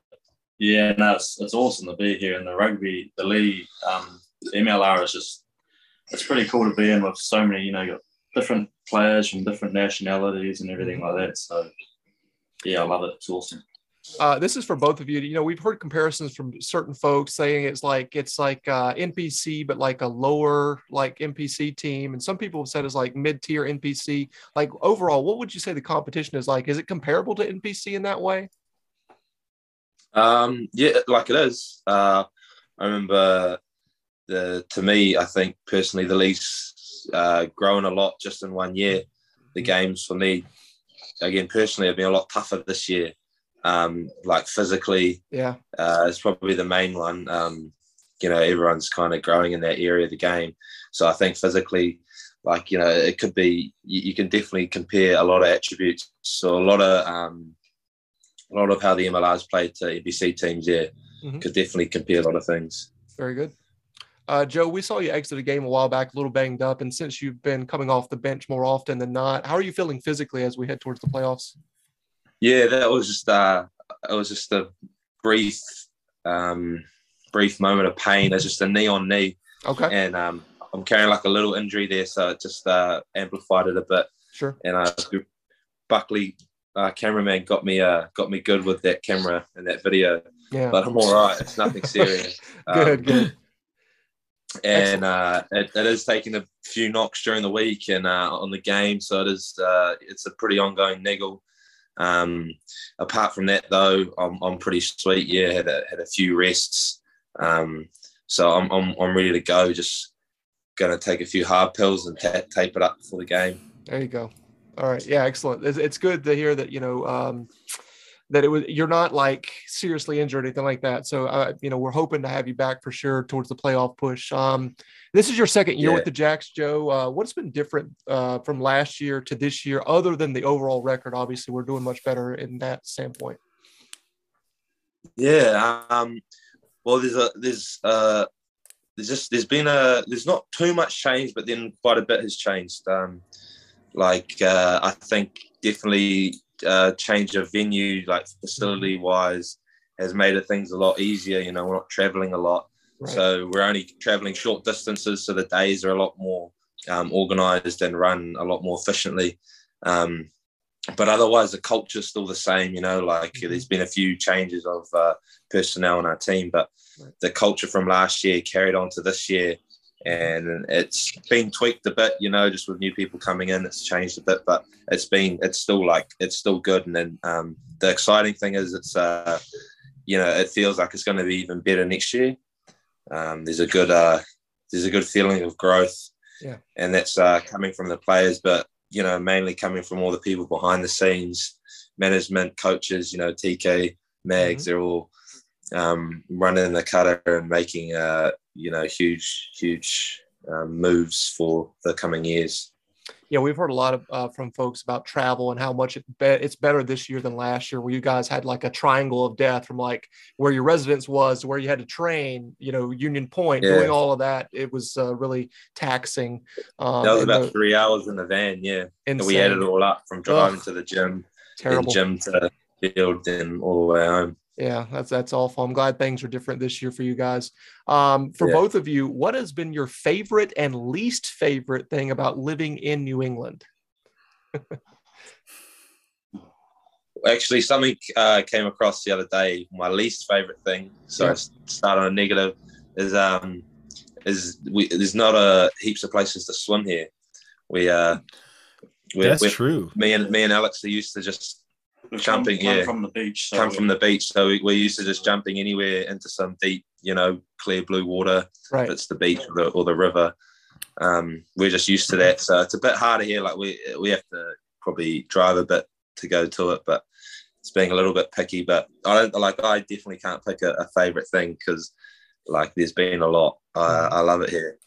yeah, no, it's, it's awesome to be here. And the rugby, the league, um, the MLR is just it's pretty cool to be in with so many, you know, got different players from different nationalities and everything like that. So yeah, I love it. It's awesome. Uh, this is for both of you. You know, we've heard comparisons from certain folks saying it's like it's like uh, NPC, but like a lower like NPC team, and some people have said it's like mid tier NPC. Like overall, what would you say the competition is like? Is it comparable to NPC in that way? Um, yeah, like it is. Uh, I remember the to me, I think personally, the league's uh, grown a lot just in one year. The games for me, again personally, have been a lot tougher this year. Um, like physically, Yeah, uh, is probably the main one. Um, you know, everyone's kind of growing in that area of the game. So I think physically, like, you know, it could be, you, you can definitely compare a lot of attributes. So a lot of, um, a lot of how the MLR's played to NPC teams, yeah, Mhm. could definitely compare a lot of things. very good. Uh, Joe, we saw you exit a game a while back, a little banged up, and since you've been coming off the bench more often than not, how are you feeling physically as we head towards the playoffs? Yeah, that was just, uh, it was just a brief, um, brief moment of pain. It's just a knee on knee. Okay, And um, I'm carrying like a little injury there. So it just uh, amplified it a bit. sure. and uh, Buckley, uh, cameraman, got me uh, got me good with that camera and that video. Yeah, But I'm all right. It's nothing [LAUGHS] serious. good, Um, good. And uh, it, it is taking a few knocks during the week and uh, on the game, so it is. Uh, it's a pretty ongoing niggle. Um, apart from that, though, I'm, I'm pretty sweet. Yeah, had a, had a few rests, um, so I'm, I'm I'm ready to go. Just gonna take a few hard pills and ta- tape it up for the game. There you go. All right. Yeah, excellent. It's, it's good to hear that, you know, um, that it was, you're not like seriously injured or anything like that. So, uh, you know, we're hoping to have you back for sure towards the playoff push. Um, this is your second year Yeah. with the Jacks, Joe. Uh, what's been different uh, from last year to this year, other than the overall record? Obviously, we're doing much better in that standpoint. Yeah. Um, well, there's a there's uh there's just there's been a there's not too much change, but then quite a bit has changed. Um, like uh, I think definitely uh, change of venue, like facility wise, has made it things a lot easier. You know, we're not traveling a lot, Right. so we're only traveling short distances, so the days are a lot more um, organized and run a lot more efficiently. Um, but otherwise, the culture's still the same. You know, like Mhm. there's been a few changes of uh, personnel in our team, but Right. the culture from last year carried on to this year, and it's been tweaked a bit. You know, just with new people coming in, it's changed a bit, but it's been it's still like it's still good. And then um, the exciting thing is, it's uh, you know, it feels like it's going to be even better next year. Um, there's a good uh, there's a good feeling of growth, Yeah. and that's uh, coming from the players, but you know, mainly coming from all the people behind the scenes, management, coaches. You know, TK, Mags, they're all um, running the cutter and making uh, you know huge, huge um, moves for the coming years. Yeah, we've heard a lot of uh, from folks about travel and how much it be- it's better this year than last year, where you guys had like a triangle of death from like where your residence was to where you had to train, you know, Union Point, Yeah. doing all of that. It was uh, really taxing. Um, that was about the- three hours in the van, yeah. And we added it all up from driving Ugh. to the gym, terrible. gym to field, then all the way home. Yeah, that's that's awful. I'm glad things are different this year for you guys. Um, for Yeah. both of you, what has been your favorite and least favorite thing about living in New England? [LAUGHS] Actually, something uh, came across the other day. My least favorite thing. So Yeah. I start on a negative. Is um is we there's not a heaps of places to swim here. We uh we That's we true. me and me and Alex they used to just We've Jumping, come, come yeah. from the beach. So come from the beach. So we, we're used to just jumping anywhere into some deep, you know, clear blue water. Right. If it's the beach or the, or the river. Um, we're just used to that. So it's a bit harder here. Like we we have to probably drive a bit to go to it, but it's being a little bit picky. But I don't like. I definitely can't pick a, a favorite thing because like there's been a lot. I, I love it here.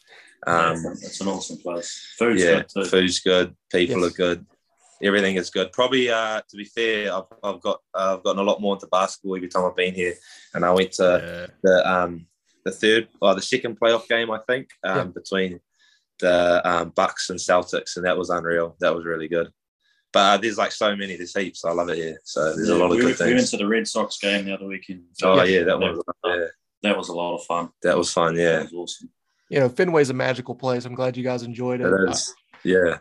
Yeah, Um, it's an awesome place. Food's yeah, good too. food's good. People Yes. are good. Everything is good. Probably, uh, to be fair, I've, I've got uh, I've gotten a lot more into basketball every time I've been here, and I went to Yeah. the um the third or the second playoff game I think um, Yeah. between the um, Bucks and Celtics, and that was unreal. That was really good. But uh, there's like so many, there's heaps. I love it here. So there's a lot of we, good things. we went to the Red Sox game the other weekend. Oh yeah, that was yeah, that was a lot of fun. that was fun. That Yeah, was awesome. You know, Fenway's a magical place. I'm glad you guys enjoyed it. it is. Yeah.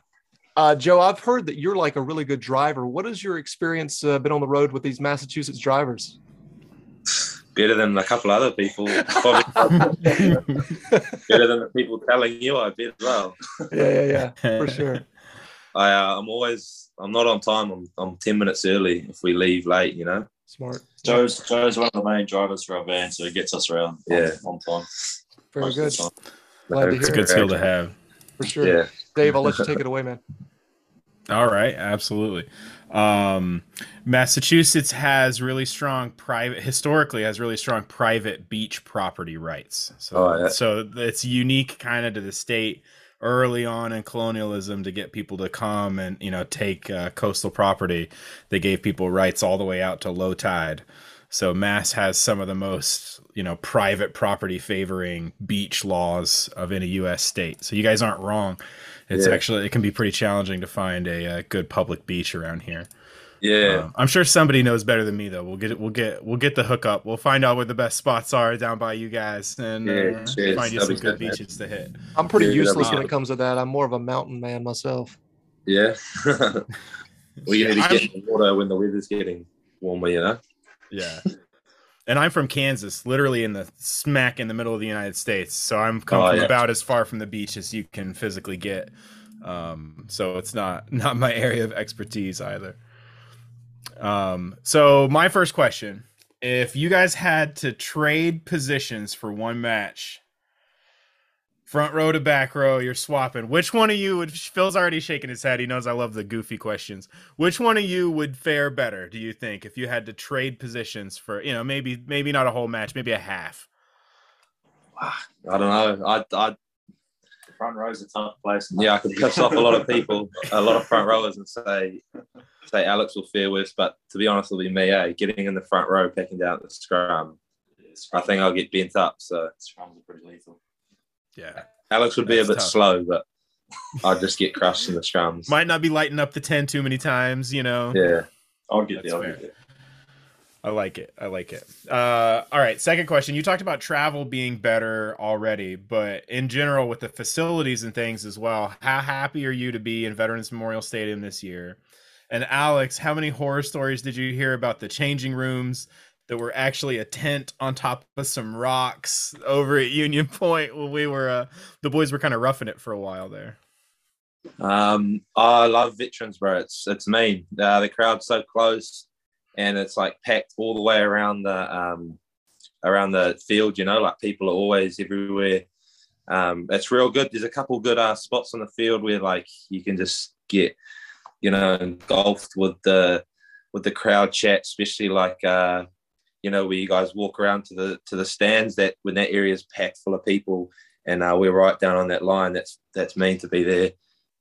Uh, Joe, I've heard that you're like a really good driver. What has your experience uh, been on the road with these Massachusetts drivers? Better than a couple other people. [LAUGHS] Better than the people telling you. I bet as well. Yeah, yeah, yeah, for sure. [LAUGHS] I uh, I'm always I'm not on time. I'm I'm ten minutes early if we leave late. You know. Smart. Joe's Joe's one of the main drivers for our van, so he gets us around Yeah. on, on time. Very most good. the time. Glad to It's a good skill to have. For sure. Yeah. Dave, I'll let you take it [LAUGHS] away, man. All right, absolutely. Um, Massachusetts has really strong private, historically has really strong private beach property rights. So, Oh, yeah. so it's unique kind of to the state early on in colonialism to get people to come and you know take uh, coastal property. They gave people rights all the way out to low tide. So Mass has some of the most you know private property favoring beach laws of any U.S. state. So you guys aren't wrong. It's Yeah. actually it can be pretty challenging to find a, uh good public beach around here. Yeah. Um, I'm sure somebody knows better than me though. We'll get it. We'll get we'll get the hookup. We'll find out where the best spots are down by you guys and Yeah, uh, find you some good good, man. beaches to hit. I'm pretty Yeah, useless when it comes to that. I'm more of a mountain man myself. Yeah. [LAUGHS] we [LAUGHS] need to get in the water when the weather's getting warmer, you know? Yeah. [LAUGHS] And I'm from Kansas, literally in the smack in the middle of the United States. So I'm come Oh, yeah. about as far from the beach as you can physically get. Um, so it's not [LAUGHS] not my area of expertise either. Um, so my first question: If you guys had to trade positions for one match, front row to back row, you're swapping. Which one of you would? Phil's already shaking his head. He knows I love the goofy questions. Which one of you would fare better? Do you think if you had to trade positions for you know maybe maybe not a whole match, maybe a half? I don't know. I, I, The front row's a tough place. yeah, I could piss off a lot of people, a lot of front rowers, and say, say Alex will fare worse. But to be honest, it'll be me. Eh? Getting in the front row, packing down the scrum. I think I'll get bent up. So Scrums are pretty lethal. Yeah, Alex would be a bit tough. slow, but I'd just get crushed in the scrums. might not be lighting up the ten too many times. You know. yeah. I'll get That's there. I'll get there. I like it. I like it. Uh, all right. Second question. You talked about travel being better already, but in general, with the facilities and things as well, how happy are you to be in Veterans Memorial Stadium this year? And Alex, how many horror stories did you hear about the changing rooms that were actually a tent on top of some rocks over at Union [LAUGHS] Point when we were, uh, the boys were kind of roughing it for a while there? Um, I love veterans, bro. It's it's mean. Uh, the crowd's so close, and it's like packed all the way around the um, around the field. You know, like people are always everywhere. Um, it's real good. There's a couple good uh, spots on the field where like you can just get, you know, engulfed with the with the crowd chat, especially like uh, you know where you guys walk around to the to the stands. That when that area is packed full of people, and uh, we're right down on that line. That's that's mean to be there.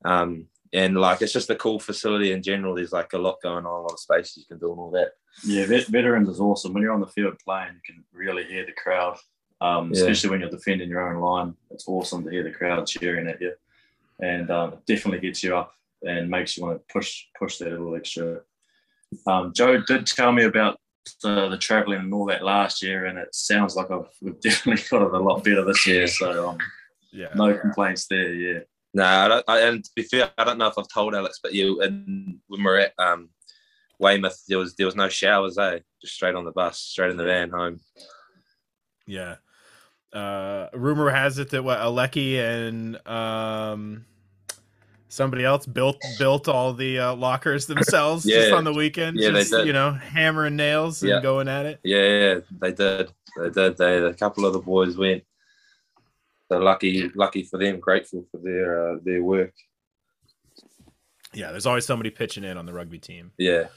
Um, and like it's just a cool facility in general. There's like a lot going on, a lot of spaces you can do and all that. Yeah, vet- veterans is awesome. When you're on the field playing, you can really hear the crowd, um, Yeah. especially when you're defending your own line. It's awesome to hear the crowd cheering at you, and um, definitely gets you up and makes you want to push push that a little extra. Um, Joe did tell me about the, the traveling and all that last year, and it sounds like I've we've definitely [LAUGHS] got it a lot better this year. So um, Yeah. no complaints there. Yeah. No, I don't, I, and to be fair, I don't know if I've told Alex, but you and when we we're at um, Weymouth, there was there was no showers, eh? Just straight on the bus, straight in the van home. Yeah. Uh, rumor has it that what Aleki and um, somebody else built [LAUGHS] built all the uh, lockers themselves just on the weekend. Yeah, they did. You know, hammering nails and Yeah. going at it. Yeah, yeah, they did. They did. They a couple of the boys went. So lucky, lucky for them. Grateful for their uh, their work. Yeah, there's always somebody pitching in on the rugby team. Yeah,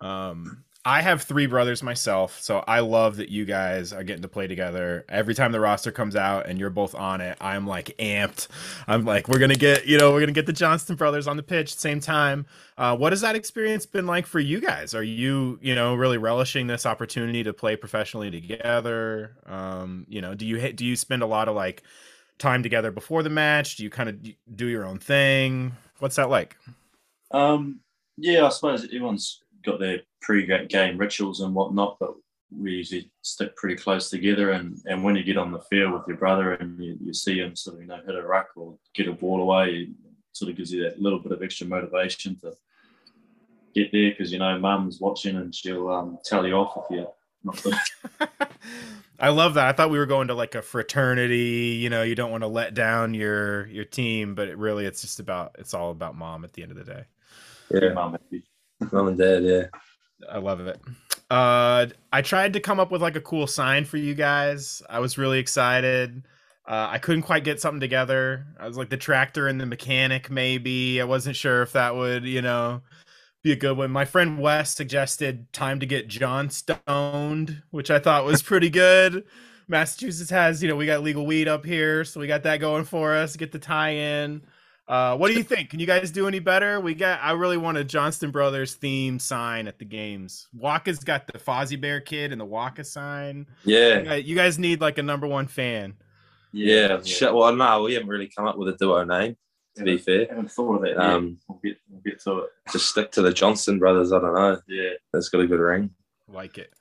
Um, I have three brothers myself, so I love that you guys are getting to play together. Every time the roster comes out and you're both on it, I'm like amped. I'm like, we're gonna get, you know, we're gonna get the Johnston brothers on the pitch at the same time. Uh, what has that experience been like for you guys? Are you, you know, really relishing this opportunity to play professionally together? Um, you know, do you do you spend a lot of like time together before the match? Do you kind of do your own thing? What's that like? Um, yeah, I suppose everyone's got their pre-game rituals and whatnot, but we usually stick pretty close together. And, and when you get on the field with your brother and you, you see him sort of you know hit a ruck or get a ball away, it sort of gives you that little bit of extra motivation to get there because you know mum's watching and she'll um, tell you off if you're not good. [LAUGHS] I love that. I thought we were going to like a fraternity. You know, you don't want to let down your your team, but it really, it's just about it's all about mom at the end of the day. Yeah, Mum, mum and dad. Yeah. I love it. Uh, I tried to come up with like a cool sign for you guys. I was really excited. Uh, I couldn't quite get something together. I was like the tractor and the mechanic, maybe. I wasn't sure if that would, you know, be a good one. My friend Wes suggested time to get John stoned, which I thought was pretty good. Massachusetts has, you know, we got legal weed up here, so we got that going for us. Get the tie in. Uh, what do you think? Can you guys do any better? We got. I really want a Johnston Brothers theme sign at the games. Waaka's got the Fozzie Bear kid and the Waaka sign. Yeah. You guys, you guys need like a number one fan. Yeah. Shit. Well, no, we haven't really come up with a duo name. To be fair, I fair, haven't thought of that. Um, Um, we'll get we'll get to it. just stick to the Johnston brothers. I don't know. Yeah. That's got a good ring. Like it,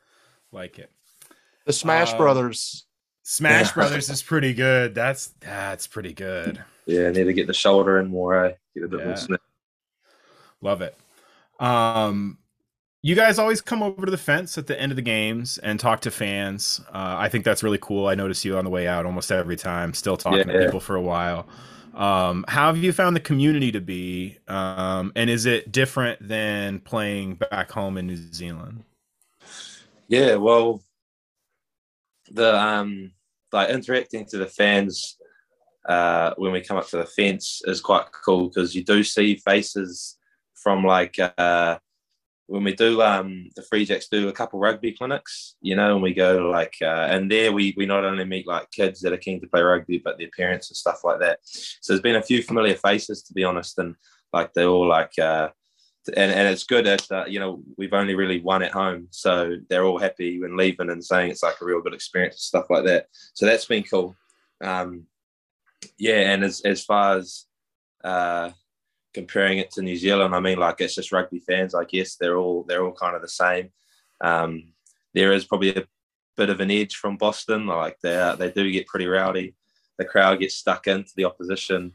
like it. The Smash Uh, Brothers. Smash Yeah. Brothers is pretty good. That's that's pretty good. Yeah, I need to get the shoulder in more. Eh? Get a bit Yeah. more snap. Love it. Um, you guys always come over to the fence at the end of the games and talk to fans. Uh, I think that's really cool. I notice you on the way out almost every time, still talking to Yeah. people for a while. Um, how have you found the community to be? Um, and is it different than playing back home in New Zealand? Yeah, well, the um, like interacting to the fans uh, when we come up to the fence is quite cool because you do see faces from like uh, when we do um, the Free Jacks do a couple rugby clinics, you know, and we go like uh, and there we we not only meet like kids that are keen to play rugby, but their parents and stuff like that. So there's been a few familiar faces to be honest, and like they're all like. Uh, and, and it's good that uh, you know we've only really won at home, so they're all happy when leaving and saying it's like a real good experience and stuff like that. So that's been cool. Um, yeah, and as as far as uh, comparing it to New Zealand, I mean, like it's just rugby fans. I guess they're all they're all kind of the same. Um, there is probably a bit of an edge from Boston. Like they are, they do get pretty rowdy. The crowd gets stuck into the opposition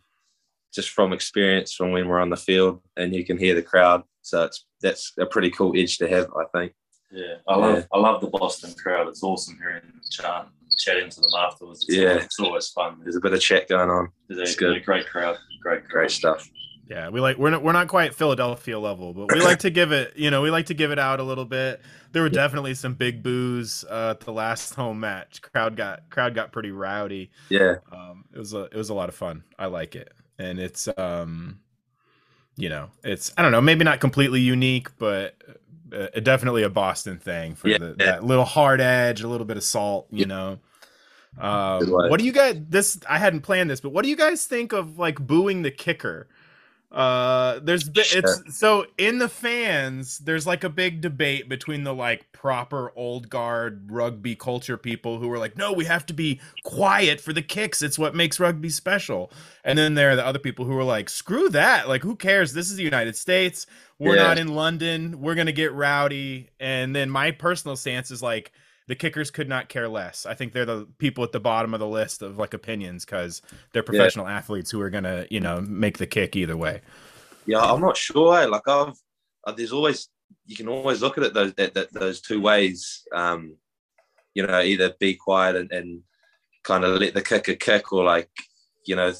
just from experience from when we're on the field and you can hear the crowd. So it's that's a pretty cool edge to have, I think. Yeah, I love Yeah. I love the Boston crowd. It's awesome hearing them chant, chatting to them afterwards. It's Yeah. always, it's always fun. There's a bit of chat going on. They're, it's they're good. a great crowd. Great, crowd. Great stuff. Yeah, we like we're not we're not quite Philadelphia level, but we like to [LAUGHS] give it, you know, we like to give it out a little bit. There were definitely some big boos uh, at the last home match. Crowd got crowd got pretty rowdy. Yeah. Um, it was a it was a lot of fun. I like it, and it's um, you know, it's I don't know, maybe not completely unique, but uh, definitely a Boston thing for Yeah. the, that little hard edge, a little bit of salt, you know. Um, what do you guys? This I hadn't planned this, but what do you guys think of like booing the kicker? Uh, there's bi- it's so in the fans. There's like a big debate between the like proper old guard rugby culture people who are like, no, we have to be quiet for the kicks. It's what makes rugby special. And then there are the other people who are like, screw that. Like, who cares? This is the United States. We're Yeah. not in London. We're gonna get rowdy. And then my personal stance is like, the kickers could not care less. I think they're the people at the bottom of the list of like opinions because they're professional athletes who are gonna, you know, make the kick either way. Yeah, I'm not sure. Like I've, uh, there's always you can always look at it those that, that, those two ways. Um, you know, either be quiet and, and kind of let the kicker kick, or like you know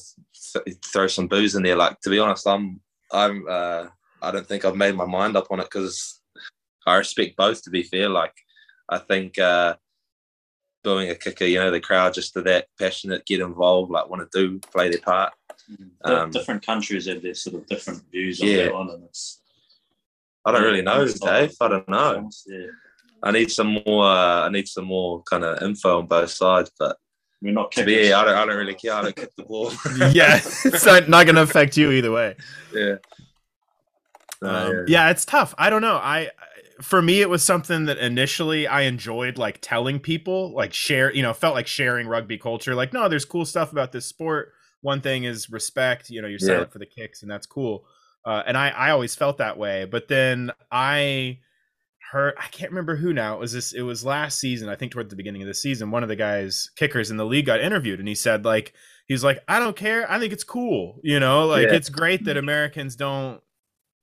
th- throw some booze in there. Like to be honest, I'm I'm uh, I don't think I've made my mind up on it because I respect both. To be fair, like I think uh, booing a kicker, you know, the crowd just are that passionate, get involved, like want to do play their part. Um, different countries have their sort of different views on yeah. that one, and it's I don't really know, Dave. I don't know. Yeah, I need some more. Uh, I need some more kind of info on both sides. But we're not to kicking. be, I don't. I don't really care. I don't kick the ball. [LAUGHS] yeah, it's not, not going to affect you either way. [LAUGHS] yeah. No, Um, yeah, it's tough. I don't know. I for me it was something that initially I enjoyed like telling people, like share, you know, felt like sharing rugby culture. Like, no, there's cool stuff about this sport. One thing is respect, you know, you're Yeah. silent for the kicks and that's cool. Uh, and I I always felt that way. But then I heard I can't remember who now. It was this it was last season, I think toward the beginning of the season, one of the guys kickers in the league got interviewed and he said like he's like, I don't care. I think it's cool. You know, like Yeah. it's great that Americans don't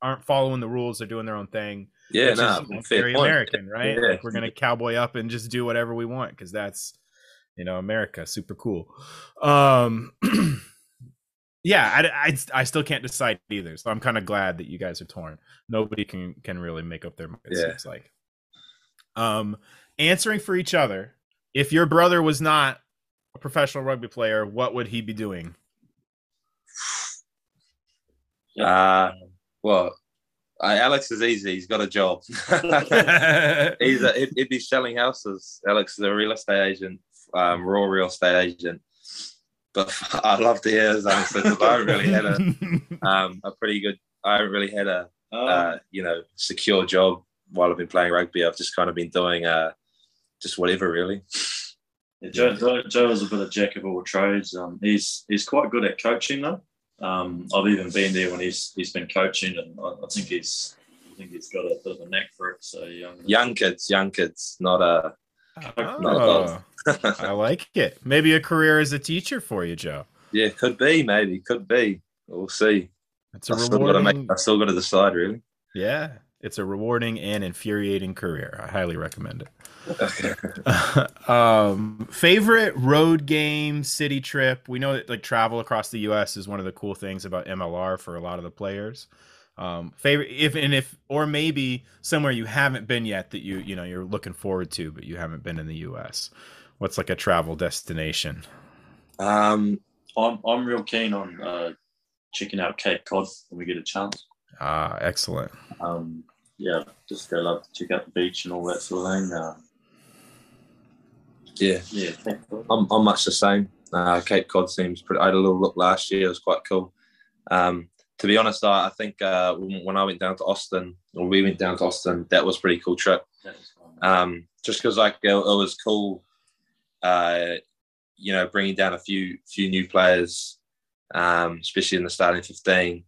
aren't following the rules, they're doing their own thing. Yeah, which no, is fair very point. American, [LAUGHS] right? Yeah. Like we're gonna cowboy up and just do whatever we want because that's you know America, super cool. Um, [CLEARS THROAT] yeah, I, I, I still can't decide either, so I'm kind of glad that you guys are torn. Nobody can can really make up their mind. Yeah. seems like. Um, answering for each other. If your brother was not a professional rugby player, what would he be doing? Uh, well, uh, Alex is easy. He's got a job. [LAUGHS] He's a, he'd, he'd be selling houses. Alex is a real estate agent, um, raw real estate agent. But [LAUGHS] I love to hear his answer because I haven't really had a [LAUGHS] um, a pretty good. I haven't really had a Oh, uh, you know secure job while I've been playing rugby. I've just kind of been doing uh, just whatever really. Yeah, Joe, Joe, Joe is a bit of jack of all trades. Um, he's he's quite good at coaching though. Um, I've even been there when he's he's been coaching, and I, I think he's I think he's got a bit of a knack for it. So um, Young kids, young kids, not uh, Oh, [LAUGHS] I like it. Maybe a career as a teacher for you, Joe. yeah, could be maybe, could be. We'll see. It's a I still got to rewarding. make. I still got to decide really. Yeah, it's a rewarding and infuriating career. I highly recommend it. [LAUGHS] um, favorite road game, city trip. We know that like travel across the U.S. is one of the cool things about MLR for a lot of the players. Um, favorite, if and if, or maybe somewhere you haven't been yet that you you know you're looking forward to, but you haven't been in the U.S. What's like a travel destination? um, I'm I'm real keen on uh, checking out Cape Cod when we get a chance. Ah, excellent. Um, yeah, just go love to check out the beach and all that sort of thing. Uh, yeah, yeah, I'm, I'm much the same. Uh, Cape Cod seems pretty. I had a little look last year. It was quite cool. Um, to be honest, I, I think uh, when, when I went down to Austin, or we went down to Austin, that was a pretty cool trip. That was fun. Um, just because like it, it was cool, uh, you know, bringing down a few few new players, um, especially in the starting fifteen.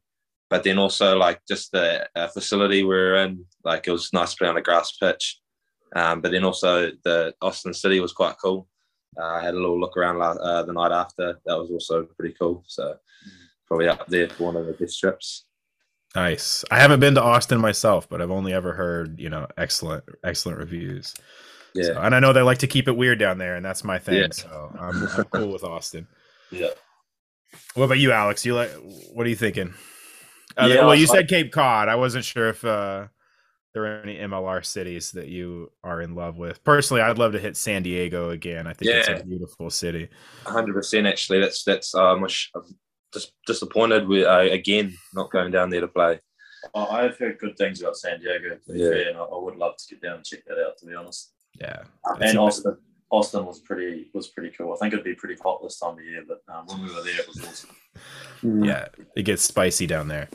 But then also like just the uh, facility we were in, like it was nice to play on a grass pitch. Um, but then also the Austin City was quite cool. Uh, I had a little look around uh, the night after. That was also pretty cool. So probably up there for one of the best trips. Nice. I haven't been to Austin myself, but I've only ever heard, you know, excellent, excellent reviews. Yeah. So- and I know they like to keep it weird down there, and that's my thing. Yeah. So I'm, I'm cool with Austin. [LAUGHS] Yeah. What about you, Alex? You like? What are you thinking? Uh, Yeah, well, you said Cape Cod. I wasn't sure if uh, there are any MLR cities that you are in love with. Personally, I'd love to hit San Diego again. I think it's a beautiful city. hundred percent. Actually, that's that's um, I'm just disappointed with uh, again not going down there to play. I- I've heard good things about San Diego, to be Yeah. fair, and I, I would love to get down and check that out. To be honest, Yeah. And a- Austin, Austin was pretty was pretty cool. I think it'd be pretty hot this time of year, but um, when we were there, it was awesome. Yeah, it gets spicy down there.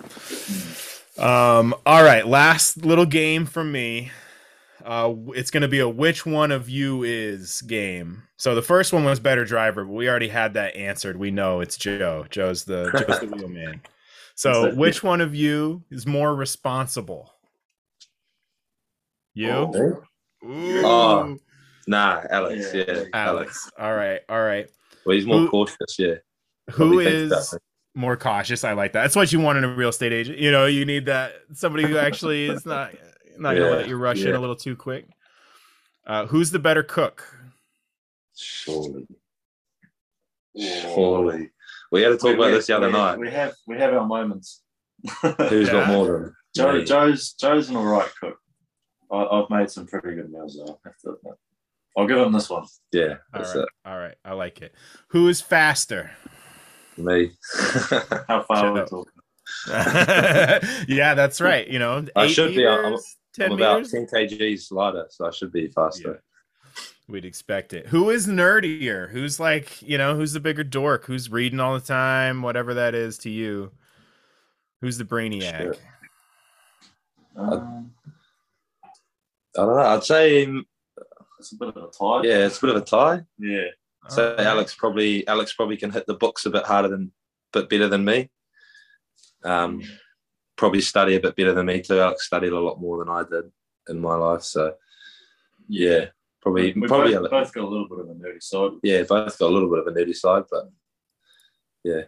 Um, all right, last little game from me. Uh, it's going to be a which one of you is game. So the first one was better driver, but we already had that answered. We know it's Joe. Joe's the [LAUGHS] Joe's the wheel man. So which one of you is more responsible? You? Oh. Ooh, Nah, Alex. Yeah. Yeah, Alex. Alex. All right, all right. Well, he's more Who- cautious. Yeah. Who Probably thinks that is way. more cautious? I like that. That's what you want in a real estate agent. You know, you need that somebody who actually is [LAUGHS] not not gonna let you rush in a little too quick. Uh, who's the better cook? Surely. Surely. We had to talk We- about we- this the other we, night. We have we have our moments. [LAUGHS] Who's Yeah. got more than Joe, me? Joe's Joe's an alright cook. I, I've made some pretty good meals. Though, I have to admit. I'll give him this one. Yeah, All that's right, all right, I like it. Who is faster? Me. [LAUGHS] How far are we talking? [LAUGHS] yeah, that's right. You know, I eight should be, I'm- ten I'm about 10 kgs lighter, so I should be faster. We'd expect it. Who is nerdier? Who's like, you know, who's the bigger dork? Who's reading all the time? Whatever that is to you. Who's the brainiac? Sure. Um, I don't know. I'd say, it's a bit of a tie. yeah, it's a bit of a tie. Yeah. So Alright. Alex probably Alex probably can hit the books a bit harder than, but better than me. Um, probably study a bit better than me too. Alex studied a lot more than I did in my life. So yeah, probably we probably both, both got a little bit of a nerdy side. yeah, both got a little bit of a nerdy side, but yeah.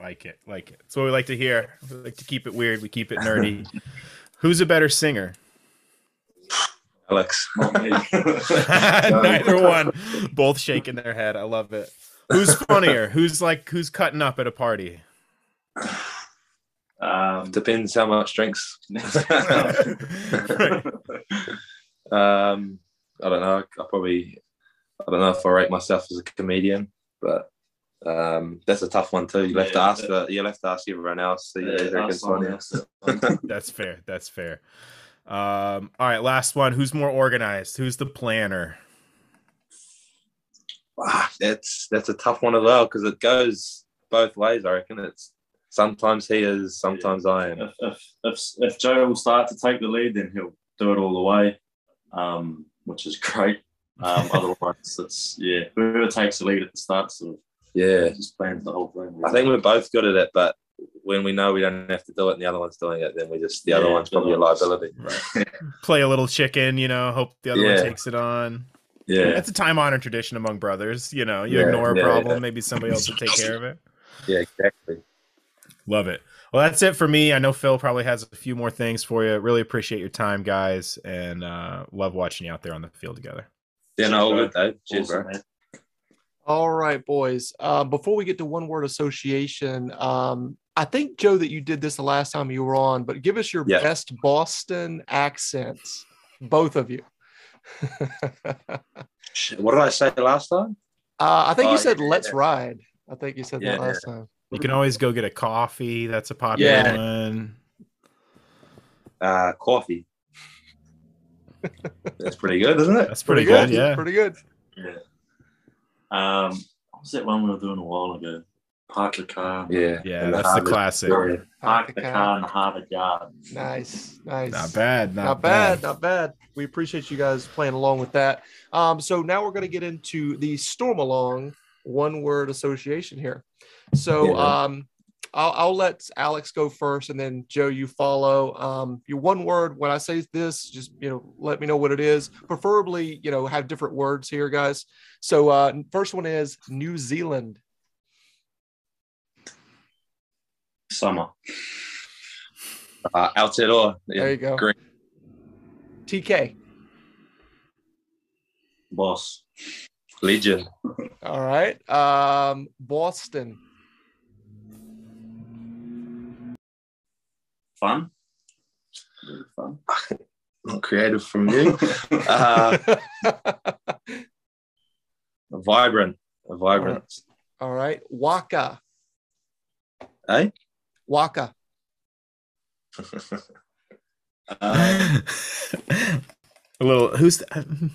Like it, like it. That's what we like to hear. We like to keep it weird. We keep it nerdy. [LAUGHS] Who's a better singer? Alex. [LAUGHS] [LAUGHS] Neither one. Both shaking their head. I love it. Who's funnier? [LAUGHS] Who's like who's cutting up at a party? um, Depends how much drinks. um, I don't know. I probably I don't know if I rate myself as a comedian, but um, that's a tough one too. You'll have to Yeah, ask the, you'll have to ask everyone else. So Yeah, yeah, ask else. That's fair. That's fair. Um, all right, last one. Who's more organized? Who's the planner? Ah, that's that's a tough one as well because it goes both ways. I reckon it's sometimes he is, sometimes I am. if, if if if Joe will start to take the lead, then he'll do it all the way, um, which is [LAUGHS] great. Um, otherwise, it's yeah, whoever takes the lead at the start sort of Yeah, just plans the whole thing. I think we're both good at it, but when we know we don't have to do it and the other one's doing it, then we just the other Yeah, one's probably a the other liability. [LAUGHS] Play a little chicken, you know, hope the other Yeah. one takes it on. Yeah, That's a time honored tradition among brothers. You know, you Yeah, ignore a yeah, problem, yeah. maybe somebody else will take care of it. [LAUGHS] yeah, exactly. Love it. Well, that's it for me. I know Phil probably has a few more things for you. Really appreciate your time, guys, and uh, love watching you out there on the field together. Yeah, no, all good though. Cheers, Awesome, bro. man. All right, boys. Uh, before we get to one word association, um, I think Joe that you did this the last time you were on, but give us your Yeah. best Boston accents, both of you. [LAUGHS] uh, What did I say last time? I think Oh, you said yeah, "Let's yeah. ride." I think you said that Yeah. last time. You can always go get a coffee. That's a popular Yeah. one. Uh, coffee. That's pretty good, isn't it? That's pretty, good. Yeah. Pretty good. Yeah. Um, what was that one we were doing a while ago? Park the car. Yeah, Yeah, And that's the Harvard classic. story. Park the car in the Harvard Yard. Nice, nice. Not bad. Not, not bad, not bad. We appreciate you guys playing along with that. Um, so now we're going to get into the Stormalong one word association here. So Yeah. um, I'll, I'll let Alex go first, and then Joe, you follow. Um, your one word. When I say this, just you know, let me know what it is. Preferably, you know, have different words here, guys. So uh, first one is New Zealand. Summer. Uh, Aotearoa. There you go. Green. TK. Boss. Legend. All right. Um, Boston. Fun. Really fun. [LAUGHS] Not creative from you. [LAUGHS] uh, [LAUGHS] vibrant. A vibrant. All right. Waaka. Eh? Waaka. Uh, [LAUGHS] a little. Who's the,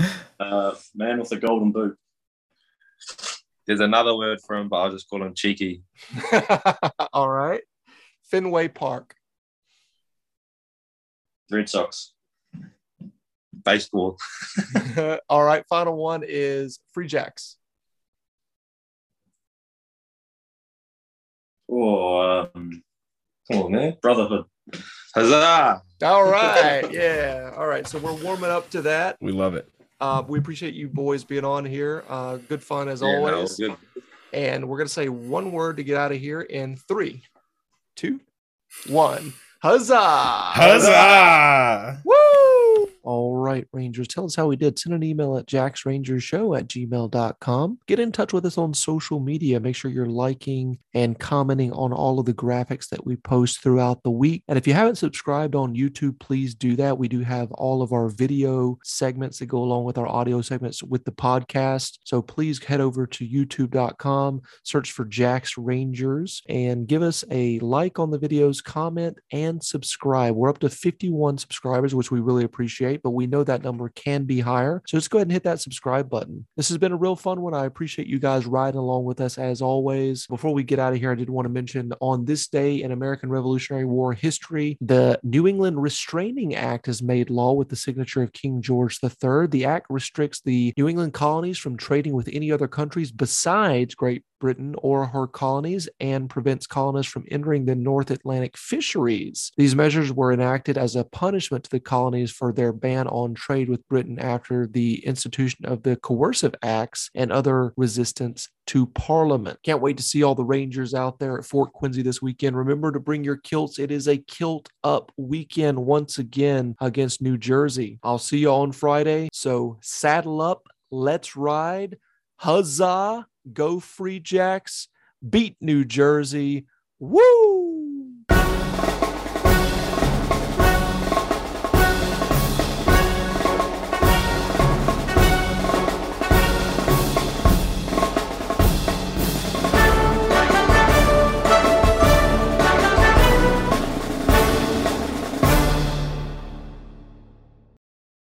[LAUGHS] uh, man with the golden boot. There's another word for him, but I'll just call him cheeky. [LAUGHS] All right. Fenway Park. Red Sox. Baseball. All right. Final one is Free Jacks. Or um, Come on, man. Brotherhood. Huzzah! All right. Yeah. All right. So we're warming up to that. we love it. Uh, we appreciate you boys being on here. Uh, good fun as Yeah, always. good. And we're going to say one word to get out of here in three, two, one. Huzzah! Huzzah! Woo! All right, Rangers. Tell us how we did. Send an email at jacksrangershow at gmail.com. Get in touch with us on social media. Make sure you're liking and commenting on all of the graphics that we post throughout the week. And if you haven't subscribed on YouTube, please do that. We do have all of our video segments that go along with our audio segments with the podcast. So please head over to youtube.com, search for Jack's Rangers, and give us a like on the videos, comment, and subscribe. We're up to 51 subscribers, which we really appreciate, but we know that number can be higher. So just go ahead and hit that subscribe button. This has been a real fun one. I appreciate you guys riding along with us as always. Before we get out of here, I did want to mention on this day in American Revolutionary War history, the New England Restraining Act has made law with the signature of King George III. The act restricts the New England colonies from trading with any other countries besides Great Britain or her colonies and prevents colonists from entering the North Atlantic fisheries. These measures were enacted as a punishment to the colonies for their ban on trade with Britain after the institution of the Coercive Acts and other resistance to Parliament. Can't wait to see all the Rangers out there at Fort Quincy this weekend. Remember to bring your kilts. It is a kilt up weekend once again against New Jersey. I'll see you on Friday. So saddle up, let's ride. Huzzah! Go Free Jacks! Beat New Jersey! Woo!